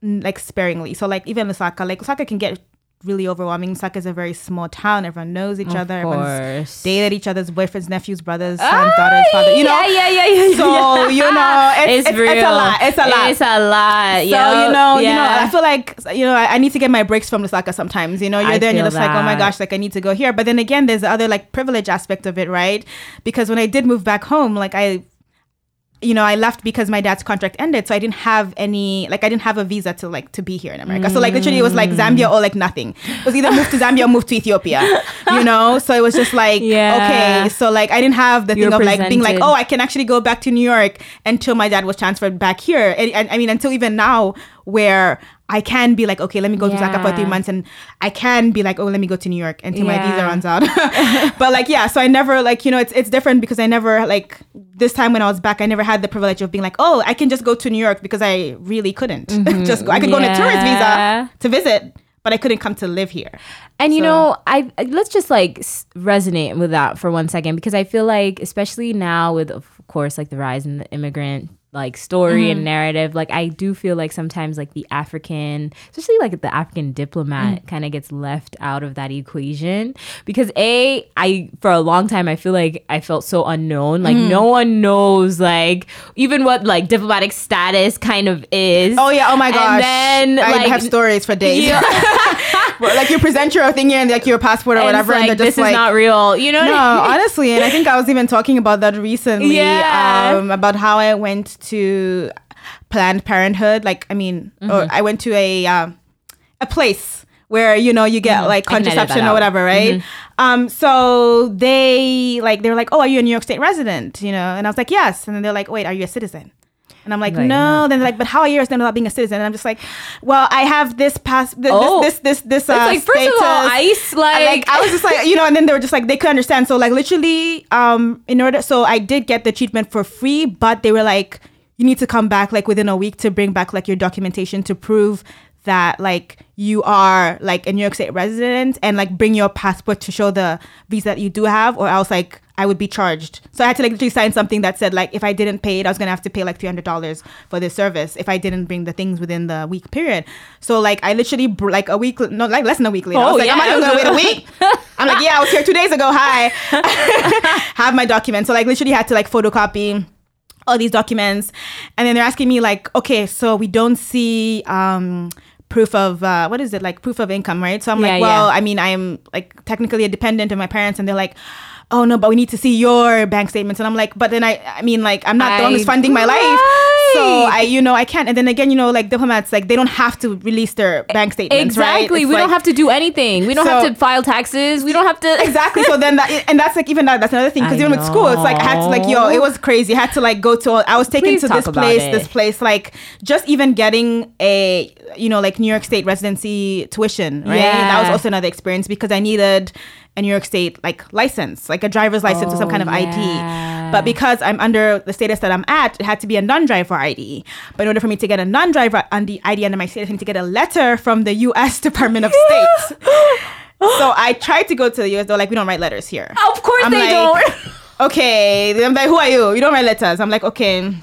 Speaker 2: like sparingly. So like even Lusaka, like Lusaka can get really overwhelming. Lusaka is a very small town. Everyone knows each other. Everyone's
Speaker 1: course.
Speaker 2: dated each other's boyfriends, nephews, brothers, sons, daughters, father. You know.
Speaker 1: Ah, yeah, yeah, yeah, yeah.
Speaker 2: So you know, it's,
Speaker 1: it's,
Speaker 2: it's,
Speaker 1: real.
Speaker 2: it's a lot. It's a lot.
Speaker 1: It's a lot.
Speaker 2: so
Speaker 1: yeah.
Speaker 2: you know, you know,
Speaker 1: yeah.
Speaker 2: I feel like you know, I, I need to get my breaks from the Lusaka sometimes. You know, you're
Speaker 1: I
Speaker 2: there and you're just like, oh my gosh, like I need to go here. But then again, there's the other like privilege aspect of it, right? Because when I did move back home, like I you know, I left because my dad's contract ended, so I didn't have any, like, I didn't have a visa to like to be here in America. So like, literally, it was like Zambia or like nothing. It was either move to Zambia or move to Ethiopia, you know. So it was just like,
Speaker 1: Yeah.
Speaker 2: okay, so like, I didn't have the thing of like being like, oh, I can actually go back to New York until my dad was transferred back here. And, and I mean, until even now, where I can be like, okay, let me go to Zaka for three months, and I can be like, oh, let me go to New York until my visa runs out. but like, yeah, so I never like, you know, it's it's different because I never like this time when I was back, I never had the privilege of being like, oh, I can just go to New York because I really couldn't just go. I could go on a tourist
Speaker 1: Mm-hmm.
Speaker 2: Visa to visit, but I couldn't come to live here.
Speaker 1: And you know, I- let's just like resonate with that for one second because I feel like, especially now with, of course, like the rise in the immigrant like story
Speaker 2: Mm-hmm.
Speaker 1: and narrative, like I do feel like sometimes like the African, especially like the African diplomat, kind of gets left out of that equation because a I for a long time I feel like I felt so unknown, like
Speaker 2: Mm.
Speaker 1: no one knows like even what like diplomatic status kind of is.
Speaker 2: Oh yeah, oh my gosh.
Speaker 1: And then
Speaker 2: I
Speaker 1: like
Speaker 2: have stories for days.
Speaker 1: Yeah.
Speaker 2: Where, like you present your thing and like your passport or
Speaker 1: and
Speaker 2: whatever, and
Speaker 1: like,
Speaker 2: they're just
Speaker 1: this
Speaker 2: like
Speaker 1: is not real, you know?
Speaker 2: no, honestly, and I think I was even talking about that recently.
Speaker 1: Yeah.
Speaker 2: Um, about how I went to Planned Parenthood. Like, I mean, or
Speaker 1: Mm-hmm.
Speaker 2: I went to a um, a place where you know you get like
Speaker 1: Mm-hmm. I that
Speaker 2: contraception or.
Speaker 1: Mm-hmm.
Speaker 2: whatever, right? Um, so they like they're like, oh, are you a New York State resident? You know, and I was like, yes. And then they're like, wait, are you a citizen? And I'm like,
Speaker 1: Like,
Speaker 2: no. Then they're like, but how are you resident without being a citizen? And I'm just like, well, I have this pass, this,
Speaker 1: Oh.
Speaker 2: this, this, this,
Speaker 1: It's
Speaker 2: uh,
Speaker 1: like first of all, ice like,
Speaker 2: like I was just like, you know, and then they were just like they could understand. So like literally, um, in order, so I did get the treatment for free, but they were like, you need to come back like within a week to bring back like your documentation to prove that like you are like a New York State resident and like bring your passport to show the visa that you do have, or else like I would be charged. So I had to like literally sign something that said like if I didn't pay it, I was gonna have to pay like three hundred dollars for this service if I didn't bring the things within the week period. So like I literally br- like a week, no, like less than a week later. I
Speaker 1: Oh,
Speaker 2: was like,
Speaker 1: yeah,
Speaker 2: I'm not even gonna wait a week. I'm like, yeah, I was here two days ago. Hi, have my documents. So like literally had to like photocopy all these documents, and then they're asking me like, okay, so we don't see um proof of uh, what is it like proof of income, right? So I'm
Speaker 1: Yeah,
Speaker 2: like, well,
Speaker 1: yeah.
Speaker 2: I mean, I'm like technically a dependent of my parents, and they're like. Oh no, but we need to see your bank statements, and I'm like, but then I, I mean, like, I'm not the one who's funding my life, so I, you know, I can't. And then again, you know, like diplomats, like they don't have to release their bank statements,
Speaker 1: exactly.
Speaker 2: It's
Speaker 1: We
Speaker 2: like-
Speaker 1: don't have to do anything. We don't have to file taxes. We don't have to
Speaker 2: exactly. So then that, and that's like even that. That's another thing because
Speaker 1: I
Speaker 2: even with school, it's like I had to like yo, it was crazy. I had to like go to. all- I was taken
Speaker 1: Please
Speaker 2: to this place,
Speaker 1: it.
Speaker 2: this place. Like just even getting a you know like New York State residency tuition, right? That was also another experience because I needed a New York State like license, like a driver's license or some
Speaker 1: Oh,
Speaker 2: kind of oh,
Speaker 1: yeah.
Speaker 2: ID. But because I'm under the status that I'm at, it had to be a non-driver ID. But in order for me to get a non-driver on the ID under my status, I need to get a letter from the U.S. Department of State. so I tried to go to the U.S. They're like, we don't write letters here.
Speaker 1: Of course
Speaker 2: I'm
Speaker 1: they
Speaker 2: like,
Speaker 1: don't.
Speaker 2: okay. I'm like, who are you? You don't write letters. I'm like, okay.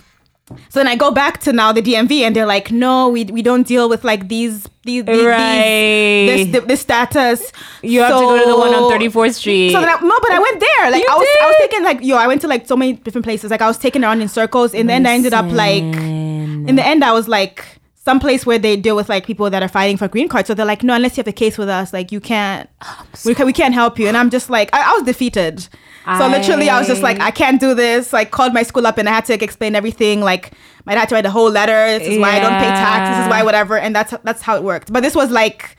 Speaker 2: So then I go back to now the DMV and they're like, no, we, we don't deal with like these these these,
Speaker 1: Right.
Speaker 2: these this, this status.
Speaker 1: You have to go to the one on 34th Street.
Speaker 2: So then I, no, but I went there. Like
Speaker 1: You
Speaker 2: I was I was
Speaker 1: did?
Speaker 2: taking like yo, I went to like so many different places. Like I was taking around in circles. and the end, I ended up like in the end I was like some place where they deal with like people that are fighting for green cards. So they're like, no, unless you have a case with us, like you can't, we, can, we can't help you. And I'm just like, I, I was defeated. So
Speaker 1: I-
Speaker 2: literally, I was just like, I can't do this. Like, called my school up and I had to like, explain everything. Like, my dad had to write a whole letter. This is why I don't pay tax. This is why whatever. And that's that's how it worked. But this was like,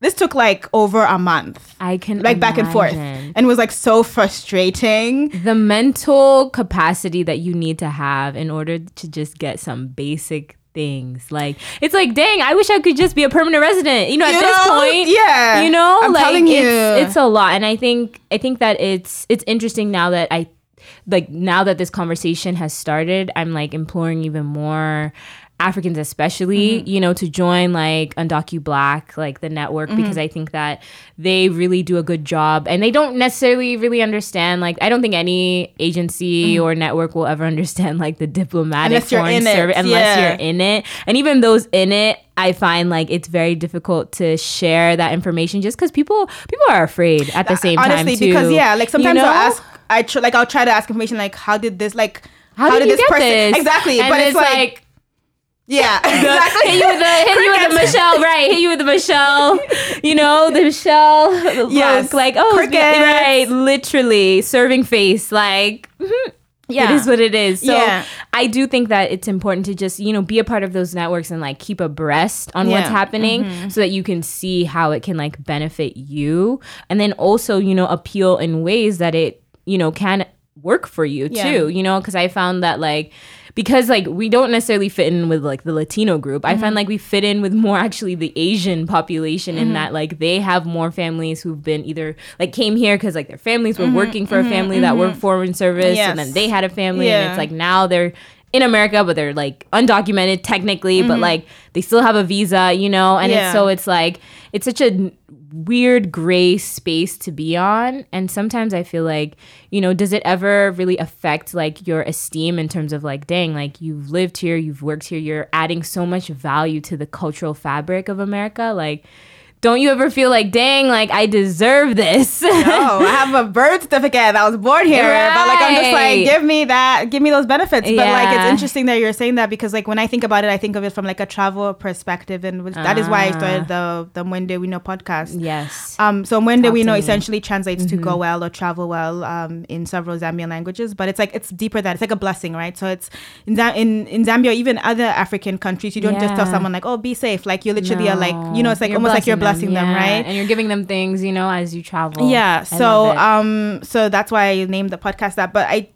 Speaker 2: this took like over a month,
Speaker 1: I can
Speaker 2: like back and forth, and it was like so frustrating.
Speaker 1: the mental capacity that you need to have in order to just get some basic things. Like it's like dang i wish i could just be a permanent resident you know at
Speaker 2: You
Speaker 1: this
Speaker 2: know?
Speaker 1: point.
Speaker 2: Yeah.
Speaker 1: you know?
Speaker 2: I'm
Speaker 1: like
Speaker 2: telling
Speaker 1: it's, it's a lot. And i think i think that it's it's interesting now that i like now that this conversation has started i'm like imploring even more africans especially
Speaker 2: Mm-hmm.
Speaker 1: you know to join like UndocuBlack like the network
Speaker 2: Mm-hmm.
Speaker 1: because i think that they really do a good job and they don't necessarily really understand like i don't think any agency or network will ever understand like the diplomatic
Speaker 2: Mm-hmm. Unless
Speaker 1: foreign service unless
Speaker 2: yeah.
Speaker 1: you're in it and even those in it i find like it's very difficult to share that information just because people people are afraid at the same
Speaker 2: Honestly,
Speaker 1: time too
Speaker 2: because yeah, like
Speaker 1: you
Speaker 2: sometimes
Speaker 1: know?
Speaker 2: I'll ask, I tr- like I'll try to ask information like, how did this like,
Speaker 1: how, did, you get this
Speaker 2: exactly?
Speaker 1: and
Speaker 2: but it's, like, yeah, exactly.
Speaker 1: hit you with the hit you with the Michelle, right? Hit you with the Michelle, you know, the Michelle
Speaker 2: Yes.
Speaker 1: look, like oh,
Speaker 2: Crickets.
Speaker 1: right, literally serving face, like. mhm. It
Speaker 2: Yeah.
Speaker 1: is what it is. So
Speaker 2: Yeah.
Speaker 1: I do think that it's important to just, you know, be a part of those networks and like keep abreast on what's
Speaker 2: Yeah.
Speaker 1: happening so that you can see how it can like benefit you. And then also, you know, appeal in ways that it, you know, can work for you
Speaker 2: Yeah.
Speaker 1: too, you know, because I found that like because like we don't necessarily fit in with like the Latino group. I
Speaker 2: Mm-hmm.
Speaker 1: find like we fit in with more actually the Asian population
Speaker 2: Mm-hmm.
Speaker 1: in that like they have more families who've been either like came here because like their families
Speaker 2: Mm-hmm.
Speaker 1: were working for a family that worked foreign service and then they had a family and it's like now they're in America but they're like undocumented technically but like they still have a visa, you know, and
Speaker 2: Mm-hmm. Yeah.
Speaker 1: it's so it's like it's such a weird gray space to be on. And sometimes i feel like you know does it ever really affect like your esteem in terms of like dang like you've lived here you've worked here you're adding so much value to the cultural fabric of america? Like don't you ever feel like dang like i deserve this
Speaker 2: oh, I have a birth certificate. I was born here, but like I'm just like, give me that, give me those benefits. But like, it's interesting that you're saying that because like when I think about it, I think of it from like a travel perspective, and that is why I started the the Mwende Bwino podcast.
Speaker 1: yes
Speaker 2: Um, so Mwende
Speaker 1: Talk
Speaker 2: We Know
Speaker 1: me.
Speaker 2: essentially translates to go well or travel well um, in several Zambian languages, but it's like it's deeper than it's like a blessing, right? So it's in in, in Zambia, even other African countries, you don't just tell someone like, "Oh, be safe." Like you literally are like, you know, it's like
Speaker 1: You're
Speaker 2: almost like you're blessing them,
Speaker 1: yeah.
Speaker 2: right?
Speaker 1: and you're giving them things you know as you travel
Speaker 2: Yeah.
Speaker 1: I
Speaker 2: So um so that's why I named the podcast that. But I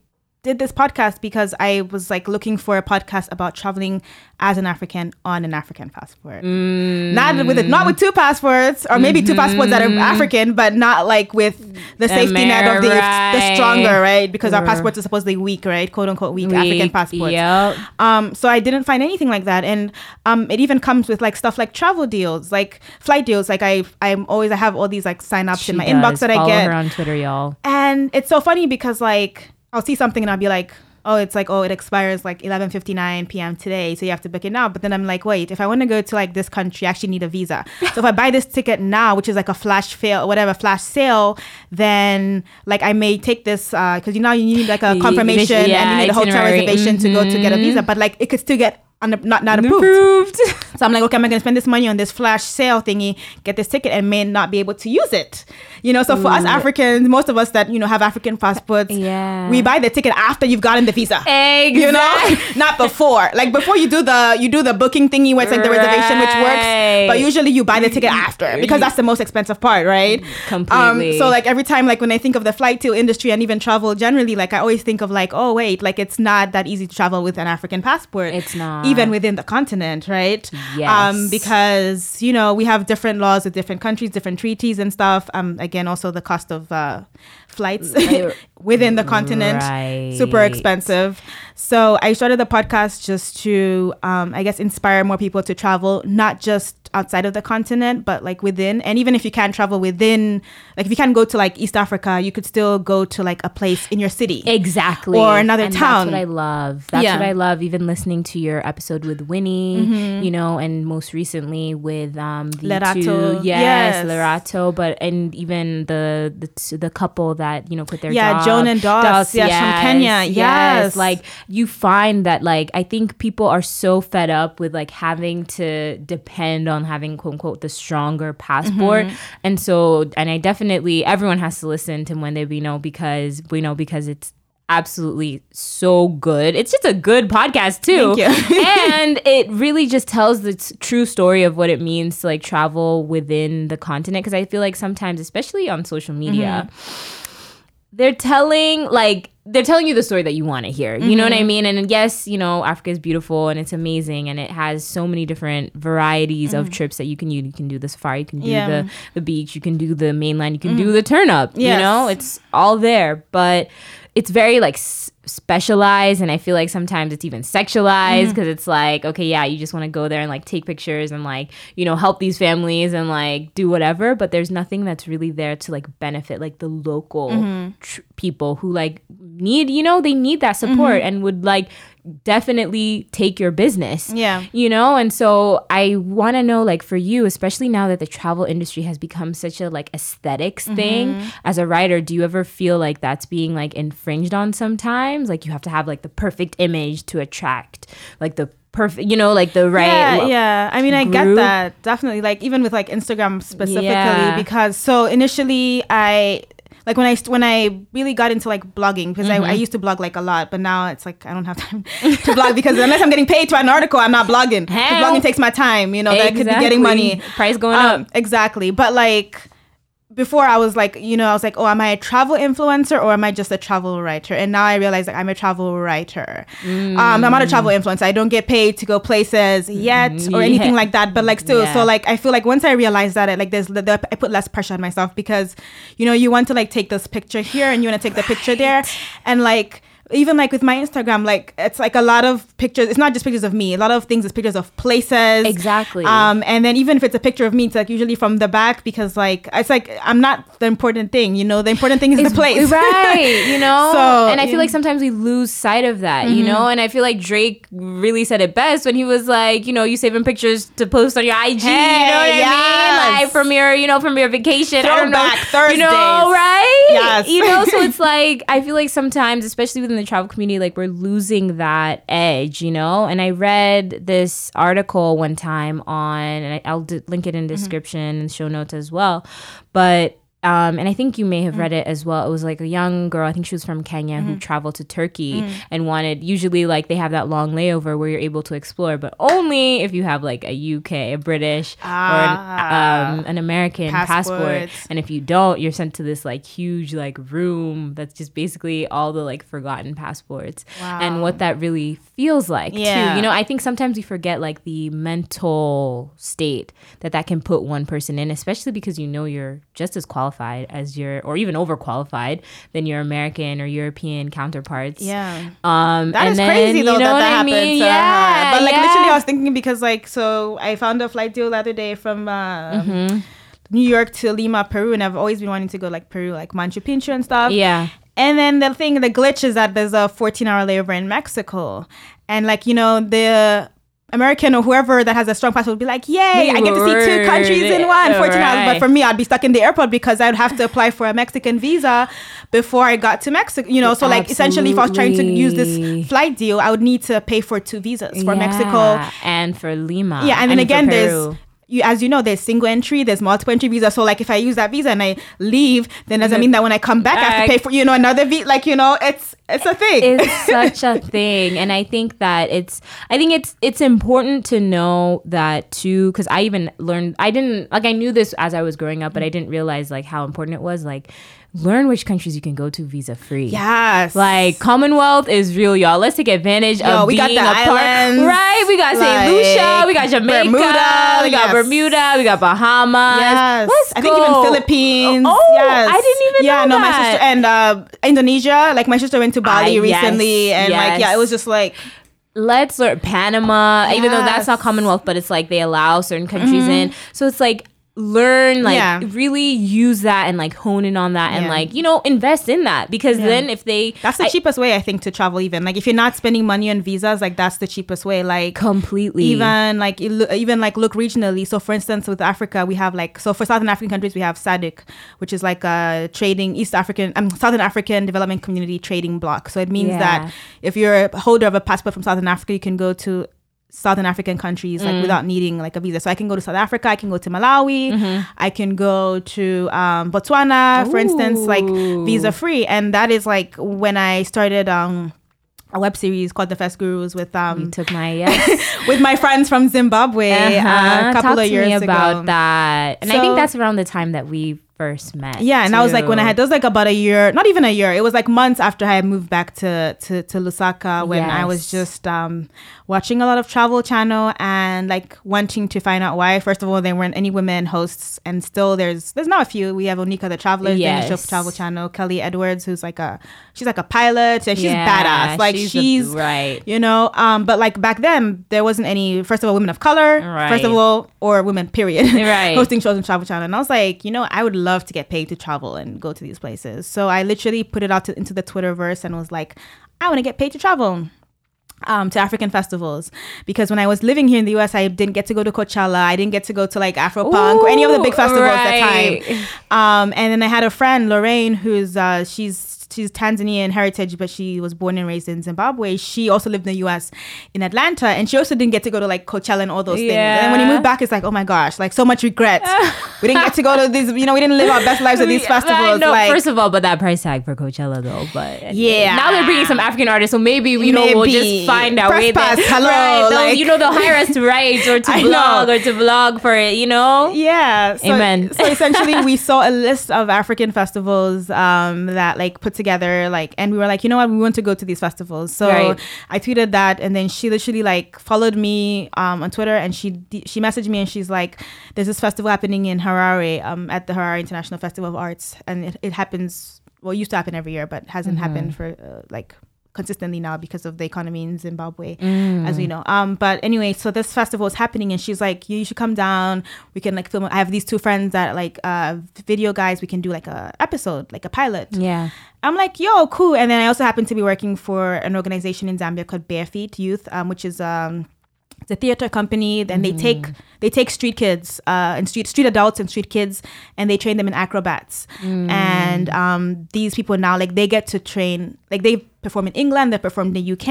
Speaker 2: did this podcast because I was like looking for a podcast about traveling as an African on an African passport.
Speaker 1: Mm.
Speaker 2: Not with it, not with two passports, or maybe two passports that
Speaker 1: Mm-hmm.
Speaker 2: are African, but not like with the safety net of the, the stronger, right? Because our passports are supposedly weak, right? Quote unquote weak, African
Speaker 1: Weak,
Speaker 2: passports.
Speaker 1: yep.
Speaker 2: Um, so I didn't find anything like that, and um, it even comes with like stuff like travel deals, like flight deals. Like I, I'm always I have all these like sign ups in my inbox
Speaker 1: does.
Speaker 2: that I
Speaker 1: Follow
Speaker 2: get,
Speaker 1: her on Twitter, y'all.
Speaker 2: and it's so funny because like I'll see something and I'll be like, oh, it's like oh, it expires like 11:59 p.m. today, so you have to book it now. But then I'm like, wait, if I want to go to like this country, I actually need a visa. so if I buy this ticket now, which is like a flash fail, whatever flash sale, then like I may take this uh, because you know you need like a confirmation and you need a hotel
Speaker 1: itinerary.
Speaker 2: reservation to go to get a visa. But like it could still get not not approved.
Speaker 1: Approved.
Speaker 2: So I'm like, okay, I'm gonna spend this money on this flash sale thingy, get this ticket, and may not be able to use it. You know, so for us Africans, most of us that you know have African passports,
Speaker 1: Yeah.
Speaker 2: we buy the ticket after you've gotten the visa.
Speaker 1: Exactly.
Speaker 2: You know, not before. Like before you do the you do the booking thingy where it's like the reservation, which works. But usually you buy the ticket after because that's the most expensive part, right?
Speaker 1: Completely.
Speaker 2: Um, so like every time, like when I think of the flight to industry and even travel generally, like I always think of like, oh wait, like it's not that easy to travel with an African passport.
Speaker 1: It's not.
Speaker 2: even within the continent, right?
Speaker 1: Yes.
Speaker 2: Um, because you know we have different laws with different countries, different treaties and stuff. Um, again, also the cost of uh, flights within the continent, super expensive. So I started the podcast just to, um, I guess, inspire more people to travel, not just outside of the continent, but like within. And even if you can't travel within, like if you can't go to like East Africa, you could still go to like a place in your city.
Speaker 1: Exactly.
Speaker 2: Or another
Speaker 1: and
Speaker 2: town.
Speaker 1: That's what I love. That's
Speaker 2: Yeah.
Speaker 1: what I love. Even listening to your episode with Winnie,
Speaker 2: Mm-hmm.
Speaker 1: you know, know, and most recently with um, the
Speaker 2: Lerato.
Speaker 1: two, yes,
Speaker 2: Yes.
Speaker 1: Lerato, but and even the the the couple that you know quit their
Speaker 2: Yeah,
Speaker 1: job,
Speaker 2: Joan and Doss. Yes, from Kenya. Yes.
Speaker 1: like you find that like I think people are so fed up with like having to depend on having quote unquote the stronger passport,
Speaker 2: Mm-hmm.
Speaker 1: and so and I definitely everyone has to listen to when they we know because we know because it's absolutely so good. It's just a good podcast too.
Speaker 2: Thank you.
Speaker 1: and it really just tells the t- true story of what it means to like travel within the continent because I feel like sometimes especially on social media they're telling like they're telling you the story that you want to hear. You know what I mm-hmm. mean? And yes, you know, Africa is beautiful and it's amazing and it has so many different varieties of mm-hmm. trips that you can. You can do the safari, you can do
Speaker 2: Yeah.
Speaker 1: the the beach, you can do the mainland, you can do mm-hmm. the turn up. You know, it's all there, but it's very like s- specialized and I feel like sometimes it's even sexualized mm-hmm. because it's like, okay, yeah, you just want to go there and like take pictures and like, you know, help these families and like do whatever, but there's nothing that's really there to like benefit like the local mm-hmm. tr- people who like need, you know, they need that support mm-hmm. and would like definitely take your business
Speaker 2: Yeah.
Speaker 1: you know and so i want to know like for you especially now that the travel industry has become such a like aesthetics mm-hmm. thing as a writer do you ever feel like that's being like infringed on sometimes like you have to have like the perfect image to attract like the perfect you know like the right
Speaker 2: Yeah,
Speaker 1: lo-
Speaker 2: yeah. I mean, I get that definitely. Like even with like Instagram specifically,
Speaker 1: Yeah.
Speaker 2: because so initially I like when I when I really got into like blogging because I,
Speaker 1: Mm-hmm.
Speaker 2: I used to blog like a lot, but now it's like I don't have time to blog because unless I'm getting paid to an article, I'm not blogging. Blogging takes my time. You know, that could be getting money.
Speaker 1: Price going
Speaker 2: Um,
Speaker 1: up
Speaker 2: exactly. But like before I was like, you know, I was like, oh, am I a travel influencer or am I just a travel writer? And now I realize like I'm a travel writer. Um, I'm not a travel influencer. I don't get paid to go places yet or anything like that. But like still,
Speaker 1: Yeah.
Speaker 2: so like I feel like once I realized that, it, like there's the, the, I put less pressure on myself because, you know, you want to like take this picture here and you want to take the picture there, and like even like with my Instagram, like it's like a lot of pictures. It's not just pictures of me. A lot of things is pictures of places.
Speaker 1: Exactly.
Speaker 2: Um, and then even if it's a picture of me, it's like usually from the back because like it's like I'm not the important thing. You know, the important thing is the place.
Speaker 1: right you know
Speaker 2: So,
Speaker 1: and i feel like sometimes we lose sight of that you know mm-hmm. and i feel like drake really said it best when he was like you know you saving pictures to post on your ig you know what i mean like from your you know from your vacation i don't know
Speaker 2: Throwback
Speaker 1: you know
Speaker 2: Thursdays.
Speaker 1: right
Speaker 2: Yes.
Speaker 1: you know so it's like i feel like sometimes especially within the travel community like we're losing that edge you know and i read this article one time on and i'll d- link it in mm-hmm. description and show notes as well but um, and I think you may have read it as well. It was like a young girl, I think she was from Kenya, who traveled to Turkey and wanted, usually, like they have that long layover where you're able to explore, but only if you have like a UK, a British,
Speaker 2: Ah.
Speaker 1: or an, um, an American passport. And if you don't, you're sent to this like huge like room that's just basically all the like forgotten passports and what that really feels like too.
Speaker 2: Yeah.
Speaker 1: You know, I think sometimes we forget like the mental state that that can put one person in, especially because you know you're just as qualified as your, or even overqualified than your American or European counterparts.
Speaker 2: Yeah.
Speaker 1: Um,
Speaker 2: That
Speaker 1: and
Speaker 2: is
Speaker 1: then,
Speaker 2: crazy though
Speaker 1: you know
Speaker 2: that that
Speaker 1: I
Speaker 2: happened
Speaker 1: mean?
Speaker 2: to
Speaker 1: yeah,
Speaker 2: her. But like
Speaker 1: yeah.
Speaker 2: literally, I was thinking because like so I found a flight deal the other day from uh,
Speaker 1: Mm-hmm.
Speaker 2: New York to Lima, Peru, and I've always been wanting to go like Peru, like Machu Picchu and stuff.
Speaker 1: Yeah.
Speaker 2: And then the thing, the glitch is that there's a 14 hour layover in Mexico, and like you know the. American or whoever that has a strong passport would be like, yay, I get to see two countries in one, 14 hours.
Speaker 1: Right.
Speaker 2: But for me, I'd be stuck in the airport because I'd have to apply for a Mexican visa before I got to Mexico. You know, so like essentially if I was trying to use this flight deal, I would need to pay for two visas for
Speaker 1: Yeah,
Speaker 2: Mexico.
Speaker 1: and for Lima.
Speaker 2: Yeah, and then
Speaker 1: for
Speaker 2: again, there's you as you know, there's single entry, there's multiple entry visa. So like if I use that visa and I leave, then doesn't mean that when I come back I have to pay for you know another visa. Like you know, it's it's a thing.
Speaker 1: it's such a thing and i think that it's i think it's it's important to know that too because i even learned i didn't like i knew this as i was growing up but i didn't realize like how important it was like learn which countries you can go to visa free
Speaker 2: yes,
Speaker 1: like Commonwealth is real, y'all. Let's take advantage
Speaker 2: Yo,
Speaker 1: of
Speaker 2: we got the
Speaker 1: a part.
Speaker 2: islands,
Speaker 1: Right, we got Saint Lucia, we got Jamaica,
Speaker 2: Bermuda,
Speaker 1: we got
Speaker 2: yes.
Speaker 1: Bermuda, we got Bahamas.
Speaker 2: Yes,
Speaker 1: Let's
Speaker 2: I think even. Philippines.
Speaker 1: Oh,
Speaker 2: yes.
Speaker 1: I didn't even
Speaker 2: yeah,
Speaker 1: know
Speaker 2: no, my sister and uh, Indonesia. Like my sister went to Bali
Speaker 1: yes,
Speaker 2: recently, and like yeah, it was just like
Speaker 1: let's learn Panama, even though that's not Commonwealth, but it's like they allow certain countries in. So it's like learn like
Speaker 2: Yeah.
Speaker 1: really use that and like hone in on that and like you know invest in that because
Speaker 2: Yeah.
Speaker 1: then if they
Speaker 2: That's the
Speaker 1: I-
Speaker 2: cheapest way, I think, to travel. Even like if you're not spending money on visas, like that's the cheapest way. Like
Speaker 1: completely
Speaker 2: even like even like look regionally. So for instance, with Africa, we have like so for Southern African countries, we have SADC, which is like a trading East African, um, Southern African Development Community Trading block So it means
Speaker 1: Yeah.
Speaker 2: that if you're a holder of a passport from Southern Africa, you can go to Southern African countries
Speaker 1: Mm.
Speaker 2: like without needing like a visa. So I can go to South Africa, I can go to Malawi,
Speaker 1: Mm-hmm.
Speaker 2: I can go to um, Botswana, for instance, like visa free. And that is like when I started um, a web series called The Fest Gurus with
Speaker 1: you
Speaker 2: um,
Speaker 1: took my yes
Speaker 2: with my friends from Zimbabwe
Speaker 1: Uh-huh.
Speaker 2: uh, a couple
Speaker 1: Talk
Speaker 2: of years
Speaker 1: about
Speaker 2: ago.
Speaker 1: that and I think that's around the time that we first met
Speaker 2: Yeah, and that was like when I had that was like about a year, not even a year. It was like months after I had moved back to to, to Lusaka when I was just um, watching a lot of Travel Channel and like wanting to find out why. First of all, there weren't any women hosts, and still there's there's now a few. We have Oneika the Traveler doing a show for Travel Channel. Kelly Edwards, who's like a she's like a pilot and she's
Speaker 1: Yeah,
Speaker 2: badass. Like
Speaker 1: she's
Speaker 2: she's,
Speaker 1: a- right.
Speaker 2: you know. Um, but like back then there wasn't any. First of all, women of color. Right. First of all, or women period.
Speaker 1: Right.
Speaker 2: hosting shows on Travel Channel. And I was like, you know, I would love to get paid to travel and go to these places. So I literally put it out to, into the Twitterverse and was like, I want to get paid to travel. Um, to African festivals because when I was living here in the US, I didn't get to go to Coachella. I didn't get to go to like Afropunk or any of the big
Speaker 1: Ooh,
Speaker 2: festivals at
Speaker 1: right.
Speaker 2: the time. Um, and then I had a friend, Lorraine, who's uh, she's she's Tanzanian heritage, but she was born and raised in Zimbabwe. She also lived in the US in Atlanta, and she also didn't get to go to like Coachella and all those things. And then when you
Speaker 1: Yeah.
Speaker 2: move back, it's like, oh my gosh, like so much regret. we didn't get to go to these, you know, we didn't live our best lives at these festivals.
Speaker 1: Know,
Speaker 2: like,
Speaker 1: first of all, but that price tag for Coachella though, but
Speaker 2: Yeah.
Speaker 1: now they're bringing some African artists, so maybe you know we'll just find our
Speaker 2: Press
Speaker 1: way
Speaker 2: pass,
Speaker 1: there.
Speaker 2: hello,
Speaker 1: right?
Speaker 2: Like-
Speaker 1: you know, they'll hire us to write or to
Speaker 2: I
Speaker 1: blog
Speaker 2: know.
Speaker 1: or to vlog for it. You know,
Speaker 2: yeah so,
Speaker 1: Amen.
Speaker 2: so essentially we saw a list of african festivals um that like put together like and we were like you know what? We want to go to these festivals. So
Speaker 1: Right.
Speaker 2: i tweeted that and then she literally like followed me um on twitter and she she messaged me and she's like there's this festival happening in harare um at the harare international festival of arts and it, it happens well it used to happen every year but hasn't happened for uh, like consistently now because of the economy in Zimbabwe, as we know. Um, but anyway, so this festival is happening, and she's like, "You should come down. We can like film. I have these two friends that like uh video guys. We can do like a episode, like a pilot."
Speaker 1: yeah.
Speaker 2: I'm like, "Yo, cool." And then I also happen to be working for an organization in Zambia called Bare Feet Youth, um, which is um. It's a theater company. Then they take they take street kids uh, and street street adults and street kids, and they train them in acrobats. And um, these people now like they get to train like they perform in England, they perform in the UK.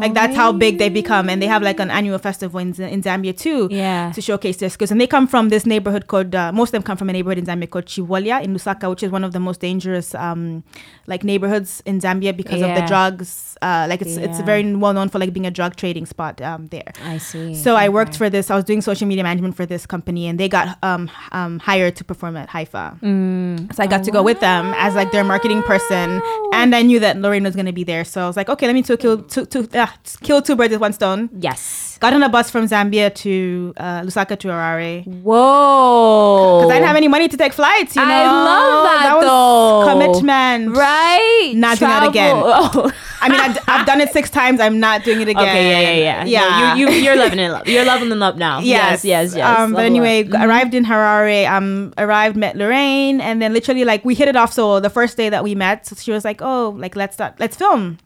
Speaker 2: Like that's how big they become, and they have like an annual festival in, in Zambia too.
Speaker 1: Yeah.
Speaker 2: to showcase their skills. And they come from this neighborhood called uh, most of them come from a neighborhood in Zambia called Chibolya in Lusaka, which is one of the most dangerous um, like neighborhoods in Zambia because of the drugs. Uh, like it's it's very well known for like being a drug trading spot um, there.
Speaker 1: I see.
Speaker 2: So I worked for this. I was doing social media management for this company, and they got um, um, hired to perform at HIFA.
Speaker 1: Mm.
Speaker 2: So I got to go with them as like their marketing person, and I knew that Lorraine was going to be there. So I was like, okay, let me two kill two, two, uh, kill two birds with one stone.
Speaker 1: Yes.
Speaker 2: Got on a bus from Zambia to uh, Lusaka to Harare
Speaker 1: Whoa.
Speaker 2: because I didn't have any money to take flights. You know,
Speaker 1: I love that,
Speaker 2: was
Speaker 1: though.
Speaker 2: commitment.
Speaker 1: Right.
Speaker 2: Not doing that again.
Speaker 1: Oh.
Speaker 2: I mean, I've, I've done it six times. I'm not doing it again.
Speaker 1: Okay, yeah, yeah, yeah.
Speaker 2: yeah.
Speaker 1: No, you, you, you're loving it. You're loving the love now. Yes, yes, yes.
Speaker 2: Um, but anyway, arrived in Harare. Um, arrived, met Lorraine, and then literally like we hit it off. So the first day that we met, so she was like, "Oh, like let's start, let's film."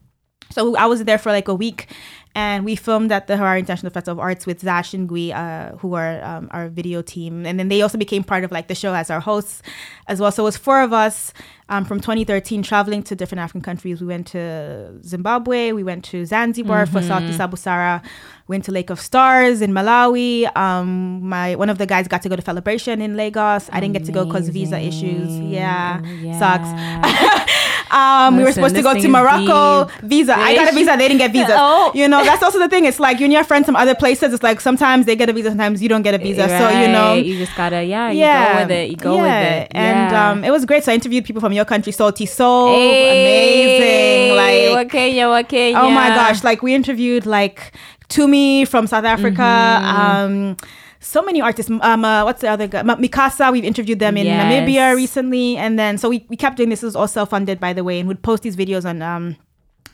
Speaker 2: So I was there for like a week, and we filmed at the Harare International Festival of Arts with Zash and Gui, uh, who are um, our video team, and then they also became part of like the show as our hosts as well. So it was four of us um, from 2013 traveling to different African countries. We went to Zimbabwe, we went to Zanzibar for Sauti za Busara, went to Lake of Stars in Malawi. Um, my one of the guys got to go to Felabration in Lagos. I didn't get to go because visa issues. Yeah, sucks. Um, we were supposed to go to Morocco. Visa. I got a visa. They didn't get visa.
Speaker 1: Oh.
Speaker 2: You know, that's also the thing. It's like you have friends from other places. It's like sometimes they get a visa, sometimes you don't get a visa. So you know,
Speaker 1: you just gotta, yeah, you
Speaker 2: yeah,
Speaker 1: go with it. You go
Speaker 2: yeah.
Speaker 1: with it.
Speaker 2: And
Speaker 1: Yeah.
Speaker 2: um, it was great. So I interviewed people from your country, Sauti Sol,
Speaker 1: Hey,
Speaker 2: amazing. Like,
Speaker 1: what Kenya, what Kenya?
Speaker 2: oh my gosh, like we interviewed like Tumi from South Africa.
Speaker 1: Mm-hmm.
Speaker 2: Um, so many artists. Um, uh, what's the other guy? Mi Casa. We've interviewed them in
Speaker 1: Yes.
Speaker 2: Namibia recently, and then so we, we kept doing this. This was all self funded, by the way, and would post these videos on um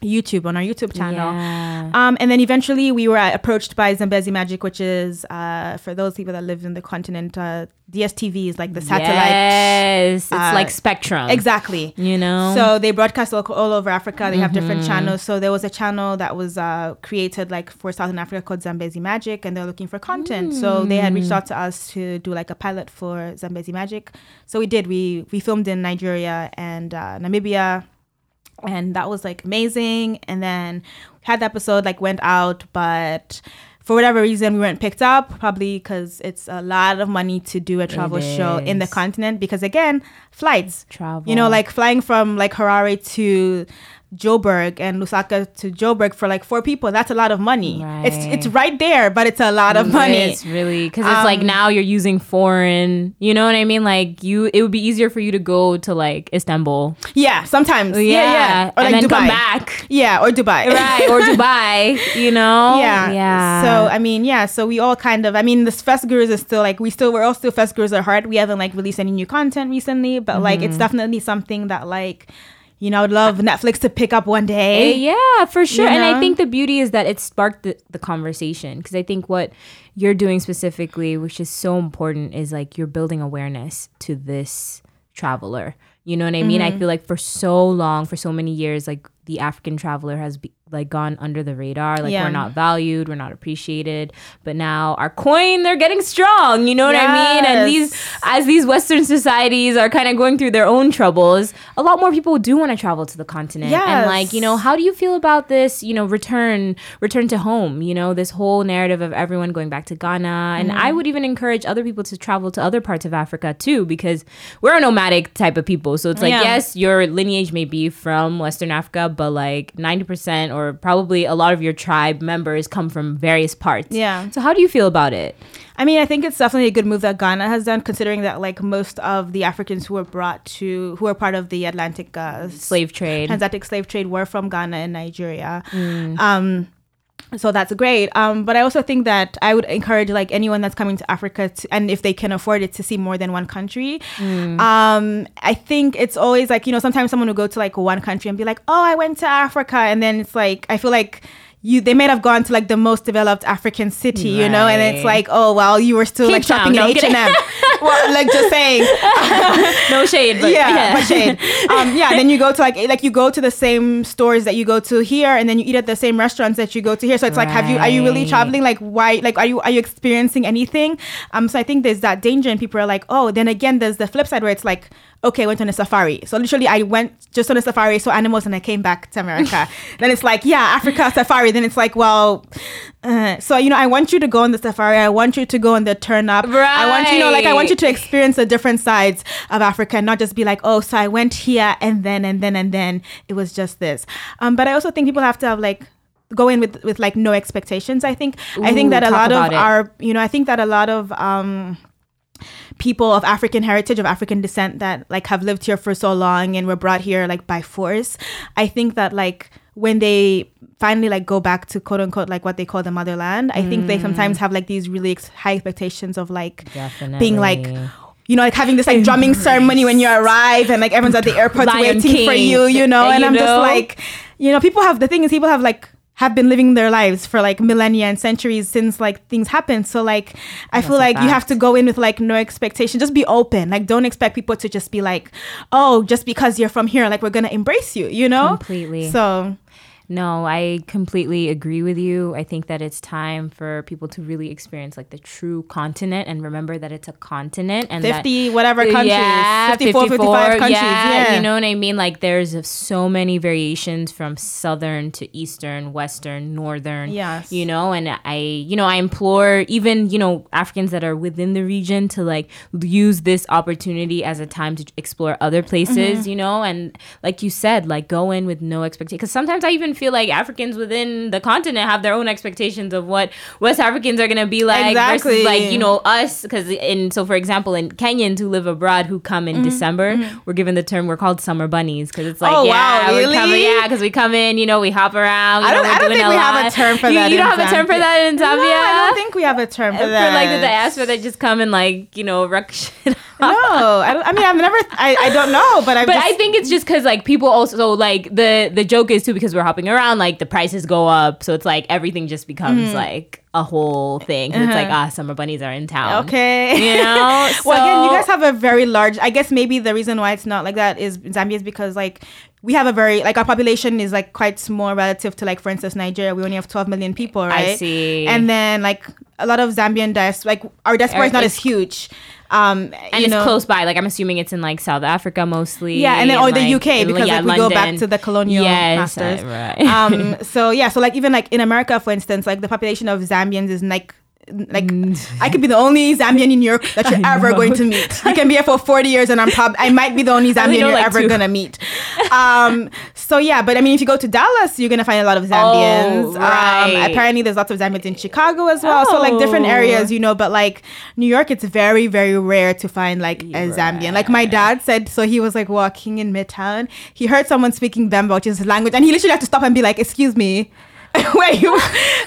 Speaker 2: YouTube on our YouTube channel.
Speaker 1: Yeah.
Speaker 2: Um, and then eventually we were approached by Zambezi Magic, which is uh, for those people that live in the continent, uh, DSTV is like the satellite.
Speaker 1: Yes, it's
Speaker 2: uh,
Speaker 1: like Spectrum.
Speaker 2: Exactly.
Speaker 1: You know.
Speaker 2: So they broadcast all, all over Africa. They have
Speaker 1: Mm-hmm.
Speaker 2: different channels. So there was a channel that was uh, created like for Southern Africa called Zambezi Magic, and they're looking for content. So they had
Speaker 1: Mm.
Speaker 2: reached out to us to do like a pilot for Zambezi Magic. So we did. We we filmed in Nigeria and uh, Namibia, and that was like amazing. And then had the episode like went out, but. For whatever reason, we weren't picked up, probably because it's a lot of money to do a travel show in the continent. Because again, flights,
Speaker 1: Travel.
Speaker 2: you know, like flying from like Harare to Joburg and Lusaka to Joburg for like four people. That's a lot of money. It's it's right there, but it's a lot of money.
Speaker 1: It's really because it's like
Speaker 2: Um,
Speaker 1: now you're using foreign. You know what I mean? Like you, it would be easier for you to go to like Istanbul.
Speaker 2: Yeah, sometimes. Yeah, yeah. Or
Speaker 1: and
Speaker 2: like
Speaker 1: then
Speaker 2: Dubai.
Speaker 1: come back.
Speaker 2: Yeah, or Dubai.
Speaker 1: Right, or Dubai, you know?
Speaker 2: Yeah.
Speaker 1: Yeah.
Speaker 2: So I mean, yeah. So we all kind of. I mean, this Fest Gurus is still like we still we're all still Fest Gurus at heart. We haven't like released any new content recently, but like
Speaker 1: Mm-hmm.
Speaker 2: it's definitely something that like, you know, I'd love Netflix to pick up one
Speaker 1: Eh,
Speaker 2: day.
Speaker 1: yeah, for sure. And I think the beauty is that it sparked the, the conversation because I think what you're doing specifically, which is so important, is like you're building awareness to this traveler. You know what I mean?
Speaker 2: Mm-hmm.
Speaker 1: I feel like for so long, for so many years, like the African traveler has be, like gone under the radar. Like
Speaker 2: Yeah.
Speaker 1: we're not valued, we're not appreciated. But now our coin, they're getting strong. You know what I mean? And these, as these Western societies are kind of going through their own troubles, a lot more people do want to travel to the continent. And like, you know, how do you feel about this, you know, return, return to home, you know, this whole narrative of everyone going back to Ghana. And I mm-hmm. would even encourage other people to travel to other parts of Africa too, because we're a nomadic type of people. So it's like,
Speaker 2: Yeah.
Speaker 1: yes, your lineage may be from Western Africa, but like 90% or probably a lot of your tribe members come from various parts.
Speaker 2: Yeah.
Speaker 1: So how do you feel about it?
Speaker 2: I mean, I think it's definitely a good move that Ghana has done, considering that like most of the Africans who were brought to, who are part of the Atlantic uh,
Speaker 1: Slave trade.
Speaker 2: transatlantic slave trade, were from Ghana and Nigeria.
Speaker 1: Mm.
Speaker 2: Um, so that's great. Um, but I also think that I would encourage like anyone that's coming to Africa, to, and if they can afford it, to see more than one country.
Speaker 1: Mm.
Speaker 2: Um, I think it's always like you know sometimes someone will go to like one country and be like, oh, I went to Africa, and then it's like I feel like. You, they might have gone to like the most developed African city, you know, and it's like, oh well, you were still like
Speaker 1: Cape Town,
Speaker 2: shopping
Speaker 1: no,
Speaker 2: in H and M. Well, like just saying,
Speaker 1: no shade, but
Speaker 2: yeah, but shade. Um, yeah, then you go to like like you go to the same stores that you go to here, and then you eat at the same restaurants that you go to here. So it's like, have you are you really traveling? Like, why? Like, are you are you experiencing anything? Um, so I think there's that danger, and people are like, oh. Then again, there's the flip side where it's like. Okay, I went on a safari. So literally, I went just on a safari, saw animals, and I came back to America. then it's like, yeah, Africa safari. Then it's like, well, uh, so you know, I want you to go on the safari. I want you to go on the turn up. Right. I want you know, like, I want you to experience the different sides of Africa and not just be like, oh, so I went here and then and then and then it was just this. Um, but I also think people have to have like go in with with like no expectations. I think I think that a lot of
Speaker 1: it.
Speaker 2: our you know I think that a lot of um people of African heritage, of African descent that like have lived here for so long and were brought here like by force. I think that like when they finally like go back to quote unquote like what they call the motherland, I think they
Speaker 1: Mm.
Speaker 2: sometimes have like these really ex- high expectations of like
Speaker 1: Definitely.
Speaker 2: being like you know, like having this like drumming ceremony when you arrive and like everyone's at the airport
Speaker 1: Lion
Speaker 2: waiting for you, you know,
Speaker 1: Uh,
Speaker 2: and
Speaker 1: you
Speaker 2: I'm just like, you know, people have the thing is people have like have been living their lives for like millennia and centuries since like things happened. So like I feel
Speaker 1: a
Speaker 2: like you have to go in with like no expectation. Just be open. Like don't expect people to just be like, oh, just because you're from here, like we're gonna embrace you, you know?
Speaker 1: Completely.
Speaker 2: So
Speaker 1: No, I completely agree with you. I think that it's time for people to really experience like the true continent and remember that it's a continent and that-
Speaker 2: fifty whatever countries.
Speaker 1: Yeah,
Speaker 2: 54, 55 countries. Yeah.
Speaker 1: You know what I mean? Like there's so many variations from southern to eastern, western, northern.
Speaker 2: Yes.
Speaker 1: You know, and I, you know, I implore even, you know, Africans that are within the region to like use this opportunity as a time to explore other places,
Speaker 2: Mm-hmm.
Speaker 1: you know, and like you said, like go in with no expectation. Because sometimes I even feel like Africans within the continent have their own expectations of what West Africans are going to be like
Speaker 2: Exactly.
Speaker 1: versus like, you know, us because in so for example in kenyans who live abroad who come
Speaker 2: Mm-hmm.
Speaker 1: in december we're given the term we're called summer bunnies because it's like
Speaker 2: Oh,
Speaker 1: yeah
Speaker 2: wow, really?
Speaker 1: yeah because we come in you know we hop around
Speaker 2: I don't-
Speaker 1: know,
Speaker 2: I don't think we have a term for
Speaker 1: you,
Speaker 2: that
Speaker 1: you don't have a term for that in Zambia
Speaker 2: No, I don't think we have a term for
Speaker 1: for
Speaker 2: that.
Speaker 1: like the diaspora that just come and like you know wreck shit
Speaker 2: I, don't, I mean I've never. I, I don't know, but I.
Speaker 1: But
Speaker 2: just,
Speaker 1: I think it's just because like people also like the the joke is too because we're hopping around like the prices go up, so it's like everything just becomes
Speaker 2: Mm-hmm.
Speaker 1: like a whole thing. 'Cause It's like ah, summer bunnies are in town.
Speaker 2: Uh-huh. Okay.
Speaker 1: you know.
Speaker 2: well, again, you guys have a very large. I guess maybe the reason why it's not like that is Zambia is because like we have a very like our population is like quite small relative to like for instance Nigeria. We only have 12 million people, right?
Speaker 1: see.
Speaker 2: And then like a lot of Zambian diaspora, like our diaspora is not as huge. Um,
Speaker 1: and it's
Speaker 2: know,
Speaker 1: close by. Like I'm assuming it's in like South Africa mostly.
Speaker 2: Yeah, and then or the UK because
Speaker 1: yeah,
Speaker 2: like we go back to the colonial
Speaker 1: Yes,
Speaker 2: masters.
Speaker 1: right.
Speaker 2: um, so yeah, so like even like in America, for instance, like the population of Zambians is like like I could be the only Zambian in New York that you're
Speaker 1: I
Speaker 2: ever
Speaker 1: know.
Speaker 2: going to meet. You can be here for 40 years and I'm prob I might be the only Zambian you're
Speaker 1: like,
Speaker 2: ever
Speaker 1: two.
Speaker 2: gonna meet. Um, so yeah, but I mean if you go to Dallas, you're gonna find a lot of Zambians.
Speaker 1: Oh, right.
Speaker 2: Um, apparently there's lots of Zambians in Chicago as well. So like different
Speaker 1: Oh.
Speaker 2: areas, you know, but like New York, it's very, very rare to find like a Zambian. Like my dad said, so he was like walking in Midtown. He heard someone speaking Bemba, which is his language, and he literally had to stop and be like, "Excuse me." Where you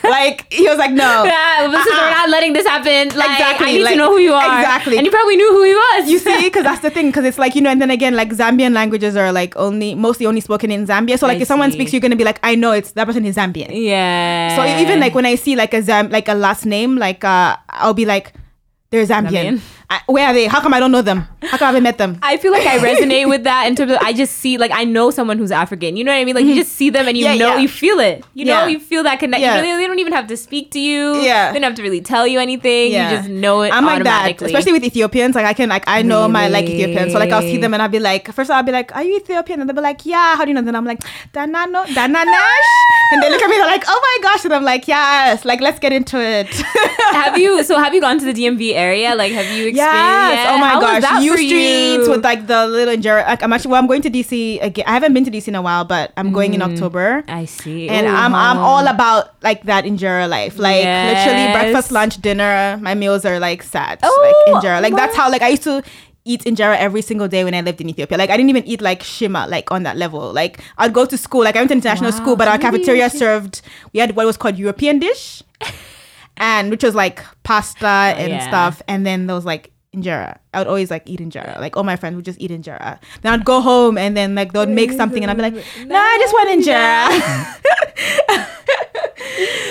Speaker 2: like he was like no
Speaker 1: Yeah, this is,
Speaker 2: Uh-uh.
Speaker 1: we're not letting this happen. Like,
Speaker 2: Exactly,
Speaker 1: I need
Speaker 2: like-
Speaker 1: to know who you are.
Speaker 2: exactly.
Speaker 1: And you probably knew who he was.
Speaker 2: you see because that's the thing because it's like you know and then again like zambian languages are like only mostly only spoken in zambia so like
Speaker 1: I
Speaker 2: if someone speaks you're gonna be like i know it's that person is zambian
Speaker 1: Yeah.
Speaker 2: so even like when i see like a zam like a last name like uh i'll be like they're zambian,
Speaker 1: Zambian?
Speaker 2: I, where are they how come i don't know them how come i haven't met them
Speaker 1: I feel like I resonate with that in terms of I just see like I know someone who's African. You know what I mean? Like you just see them and you
Speaker 2: Mm-hmm. Yeah,
Speaker 1: know
Speaker 2: yeah.
Speaker 1: you feel it. You know
Speaker 2: Yeah.
Speaker 1: you feel that connection.
Speaker 2: Yeah.
Speaker 1: They, they don't even have to speak to you.
Speaker 2: Yeah.
Speaker 1: They don't have to really tell you anything.
Speaker 2: Yeah.
Speaker 1: You just know it
Speaker 2: I'm like that, especially with Ethiopians. Like I can, like I know my like Ethiopians. So like I'll see them and I'll be like, first I'll be like, "Are you Ethiopian?" And they'll be like, "Yeah." How do you know? Then I'm like, "Danano, Dananash," and they look at me. They're like, "Oh my gosh!" And I'm like, "Yes." Like let's get into it.
Speaker 1: have you so have you gone to the DMV area? Like have you
Speaker 2: Yes. Oh my
Speaker 1: How
Speaker 2: gosh. U streets
Speaker 1: you?
Speaker 2: with like the little injera. Like I'm actually. Well, I'm going to DC again. I haven't been to DC in a while, but I'm going in
Speaker 1: Mm.
Speaker 2: October.
Speaker 1: I see.
Speaker 2: And
Speaker 1: Ooh,
Speaker 2: I'm I'm all about like that injera life. Like literally breakfast, lunch, dinner. My meals are like sad.
Speaker 1: Oh,
Speaker 2: like injera. Like that's how like I used to eat injera every single day when I lived in Ethiopia. Like I didn't even eat like nshima like on that level. Like I'd go to school. Like I went to international
Speaker 1: Wow.
Speaker 2: school, but our cafeteria served. We had what was called European dish, and which was like pasta and
Speaker 1: Yeah.
Speaker 2: stuff. And then there was like injera. I would always like eat injera. Like all my friends would just eat injera. Then I'd go home and then like they would make something and I'd be like, no, I just want injera.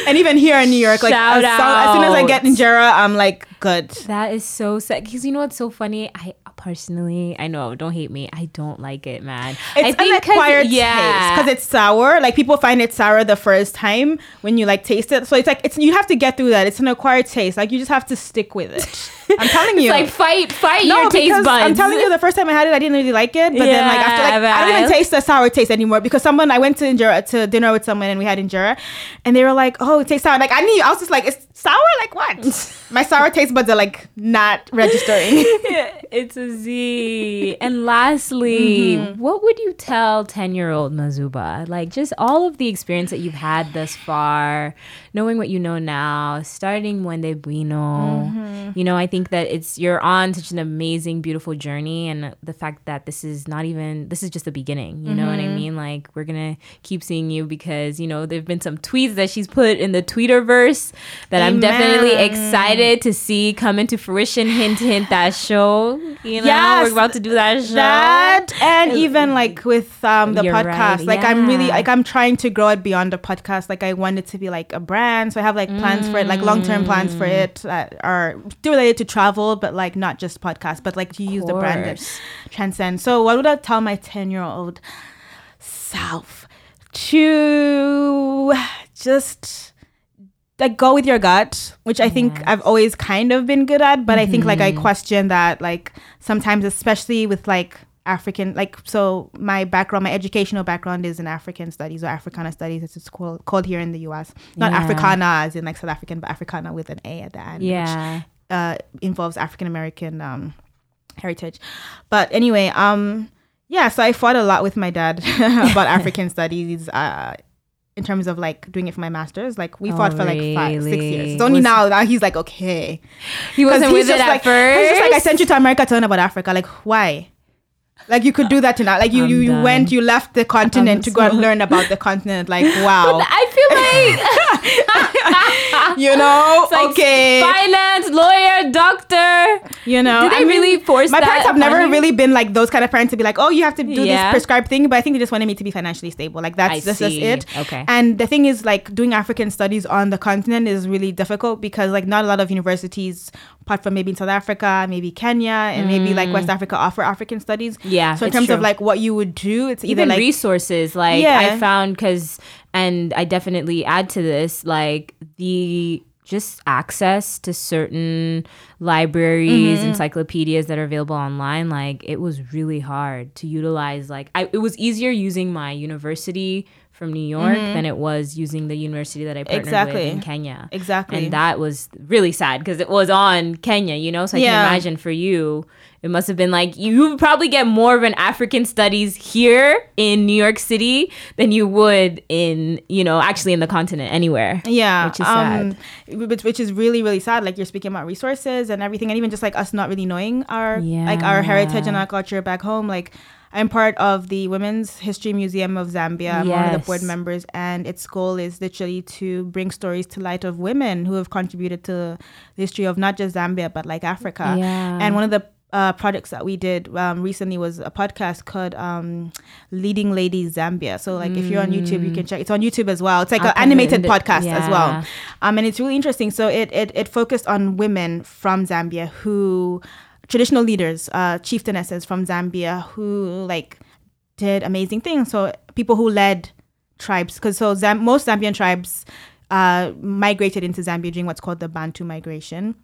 Speaker 2: and even here in New York, like as, so- as soon as I get injera, I'm like good.
Speaker 1: That is so sad. Because you know what's so funny? I personally, I know, don't hate me. I don't like it, man. I
Speaker 2: It's an acquired
Speaker 1: yeah.
Speaker 2: taste because it's sour. Like people find it sour the first time when you like taste it. So it's like it's you have to get through that. It's an acquired taste. Like you just have to stick with it. I'm telling you.
Speaker 1: It's like fight, fight
Speaker 2: no,
Speaker 1: your taste buds.
Speaker 2: I'm telling you, the first time I had it, I didn't really like it. But then, like after, like
Speaker 1: Yeah,
Speaker 2: I don't even taste the sour taste anymore because someone I went to injera to dinner with someone and we had injera, and they were like, "Oh, it tastes sour." Like I knew, I was just like, "It's sour? Like what?" My sour taste buds are like not registering.
Speaker 1: it's a Z. And lastly,
Speaker 2: Mm-hmm.
Speaker 1: what would you tell 10 year old Mazuba? Like, just all of the experience that you've had thus far, knowing what you know now, starting Mwende Bwino.
Speaker 2: Mm-hmm.
Speaker 1: You know, I think that it's, you're on such an amazing, beautiful journey. And the fact that this is not even, this is just the beginning. You know what I
Speaker 2: Mm-hmm.
Speaker 1: mean? Like, we're to keep seeing you because, you know, there have been some tweets that she's put in the Tweeterverse that I'm definitely excited to see come into fruition. Hint, hint, that show. You know,
Speaker 2: Yes,
Speaker 1: we're about to do that show.
Speaker 2: that and even like with um the
Speaker 1: You're
Speaker 2: podcast
Speaker 1: right,
Speaker 2: like i'm really like i'm trying to grow it beyond the podcast like i want it to be like a brand so i have like plans for it like long-term plans for
Speaker 1: Mm.
Speaker 2: it that are related to travel but like not just podcast but like to use the brand that
Speaker 1: course.
Speaker 2: transcend so what would i tell my 10 year old self to just like go with your gut, which I think
Speaker 1: Yes.
Speaker 2: I've always kind of been good at, but I think like I
Speaker 1: Mm-hmm.
Speaker 2: question that like sometimes especially with like African like so my background, my educational background is in African studies or Africana studies as it's called called here in the US. Not
Speaker 1: Yeah.
Speaker 2: Africana as in like South African, but Africana with an A at the end. which
Speaker 1: Yeah.
Speaker 2: Uh, involves African American um, heritage. But anyway, um, yeah, so I fought a lot with my dad about African studies. Uh, in terms of like doing it for my masters, like we
Speaker 1: Oh,
Speaker 2: fought for like five, six years. It's only
Speaker 1: Was-
Speaker 2: now now he's like okay,
Speaker 1: he wasn't with it at
Speaker 2: like,
Speaker 1: first.
Speaker 2: He's just like I sent you to America to learn about Africa. Like why? Like you could do that tonight. Like you,
Speaker 1: I'm
Speaker 2: you, you went, you left the continent to go and learn about the continent. Like wow,
Speaker 1: I feel like
Speaker 2: you know,
Speaker 1: like
Speaker 2: okay,
Speaker 1: finance, lawyer, doctor.
Speaker 2: you know.
Speaker 1: Did they
Speaker 2: I mean,
Speaker 1: really force
Speaker 2: My parents have never
Speaker 1: you?
Speaker 2: really been like those kind of parents to be like, oh, you have to do
Speaker 1: Yeah.
Speaker 2: this prescribed thing. But I think they just wanted me to be financially stable. Like that's just it.
Speaker 1: Okay.
Speaker 2: And the thing is, like doing African studies on the continent is really difficult because like not a lot of universities, apart from maybe in South Africa, maybe Kenya, and maybe like West Africa, offer African studies.
Speaker 1: Mm. Yeah,
Speaker 2: So in terms of like what you would do, it's either
Speaker 1: even
Speaker 2: like
Speaker 1: resources like
Speaker 2: Yeah.
Speaker 1: i found because and i definitely add to this like the just access to certain libraries
Speaker 2: Mm-hmm.
Speaker 1: encyclopedias that are available online like it was really hard to utilize like I, it was easier using my university from new york than it was using the university that i partnered
Speaker 2: Mm-hmm. Exactly.
Speaker 1: with in kenya
Speaker 2: exactly.
Speaker 1: and that was really sad because it was on Kenya, you know. So I
Speaker 2: Yeah.
Speaker 1: can imagine for you, it must have been like you would probably get more of an African studies here in New York City than you would in, you know, actually in the continent anywhere.
Speaker 2: yeah
Speaker 1: which is
Speaker 2: um which, which is really really sad like you're speaking about resources and everything and even just like us not really knowing our like our heritage and our culture back home like i'm part of the women's history museum of zambia i'm one of the board members and its goal is literally to bring stories to light of women who have contributed to the history of not just zambia but like africa
Speaker 1: Yeah.
Speaker 2: and one of the uh, projects that we did um, recently was a podcast called um, "Leading Ladies Zambia." So, like, if you're on YouTube, you can check. It's on YouTube as well. It's like an animated podcast as well,
Speaker 1: yeah.
Speaker 2: um, and it's really interesting. So, it, it it focused on women from Zambia who traditional leaders, uh, chieftainesses from Zambia who like did amazing things. So, people who led tribes, because so Zam- most Zambian tribes uh, migrated into Zambia during what's called the Bantu migration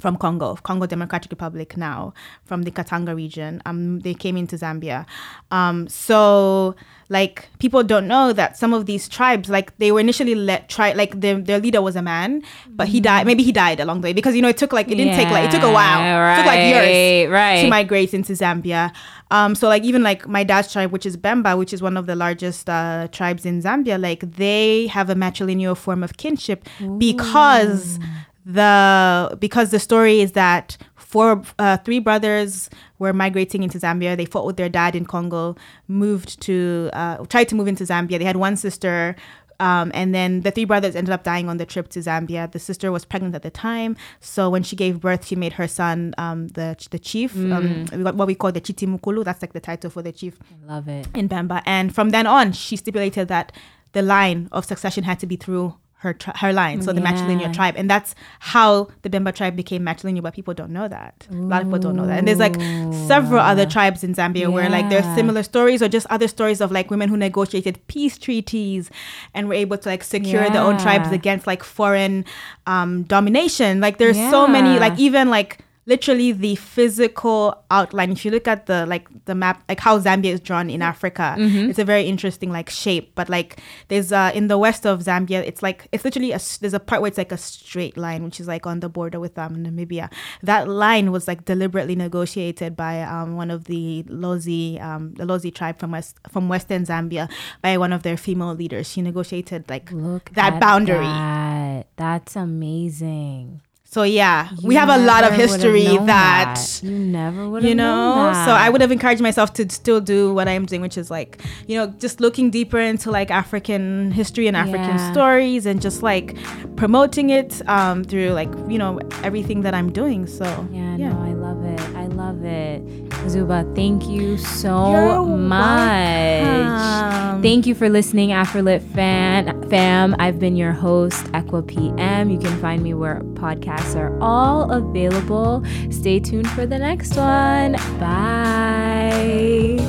Speaker 2: from Congo, Congo Democratic Republic now, from the Katanga region. Um, they came into Zambia. Um, so like people don't know that some of these tribes, like they were initially let try, like their, their leader was a man, but he died. Maybe he died along the way because you know it took like it didn't take like it took a while,
Speaker 1: Yeah,
Speaker 2: it took like years
Speaker 1: right,
Speaker 2: to migrate into Zambia. Um, so like even like my dad's tribe, which is Bemba, which is one of the largest uh, tribes in Zambia, like they have a matrilineal form of kinship because the because the story is that four uh, three brothers were migrating into Zambia. They fought with their dad in Congo, moved to uh, tried to move into Zambia. They had one sister. Um, and then the three brothers ended up dying on the trip to Zambia. The sister was pregnant at the time, so when she gave birth, she made her son um, the the chief, um, what we call the chitimukulu. That's like the title for the chief
Speaker 1: I love it.
Speaker 2: in Bemba. And from then on, she stipulated that the line of succession had to be through her tri- her line, so the
Speaker 1: Yeah.
Speaker 2: matrilineal tribe, and that's how the Bemba tribe became matrilineal. But people don't know that. A lot of people don't know that. And there's like several other tribes in Zambia where like there's
Speaker 1: Yeah.
Speaker 2: similar stories or just other stories of like women who negotiated peace treaties and were able to like secure their own tribes against like foreign um, domination. Like there's so many like even like literally the physical outline if you look at the like the map like how zambia is drawn in africa
Speaker 1: Mm-hmm.
Speaker 2: it's a very interesting like shape but like there's uh in the west of zambia it's like it's literally a there's a part where it's like a straight line which is like on the border with um namibia that line was like deliberately negotiated by um one of the lozi um the lozi tribe from west from western zambia by one of their female leaders she negotiated like
Speaker 1: Look
Speaker 2: that boundary
Speaker 1: that. That's amazing.
Speaker 2: So yeah we have a lot of history
Speaker 1: known
Speaker 2: that
Speaker 1: you never would have
Speaker 2: you know
Speaker 1: known
Speaker 2: so i would have encouraged myself to still do what i'm doing which is like you know just looking deeper into like african history and african
Speaker 1: Yeah.
Speaker 2: stories and just like promoting it um through like you know everything that i'm doing so
Speaker 1: Yeah,
Speaker 2: yeah
Speaker 1: no, I love it. I love it. Zuba, thank you so
Speaker 2: You're
Speaker 1: much.
Speaker 2: Welcome.
Speaker 1: Thank you for listening, AfroLit fan fam. I've been your host, Equa PM. You can find me where podcasts are all available. Stay tuned for the next one. Bye.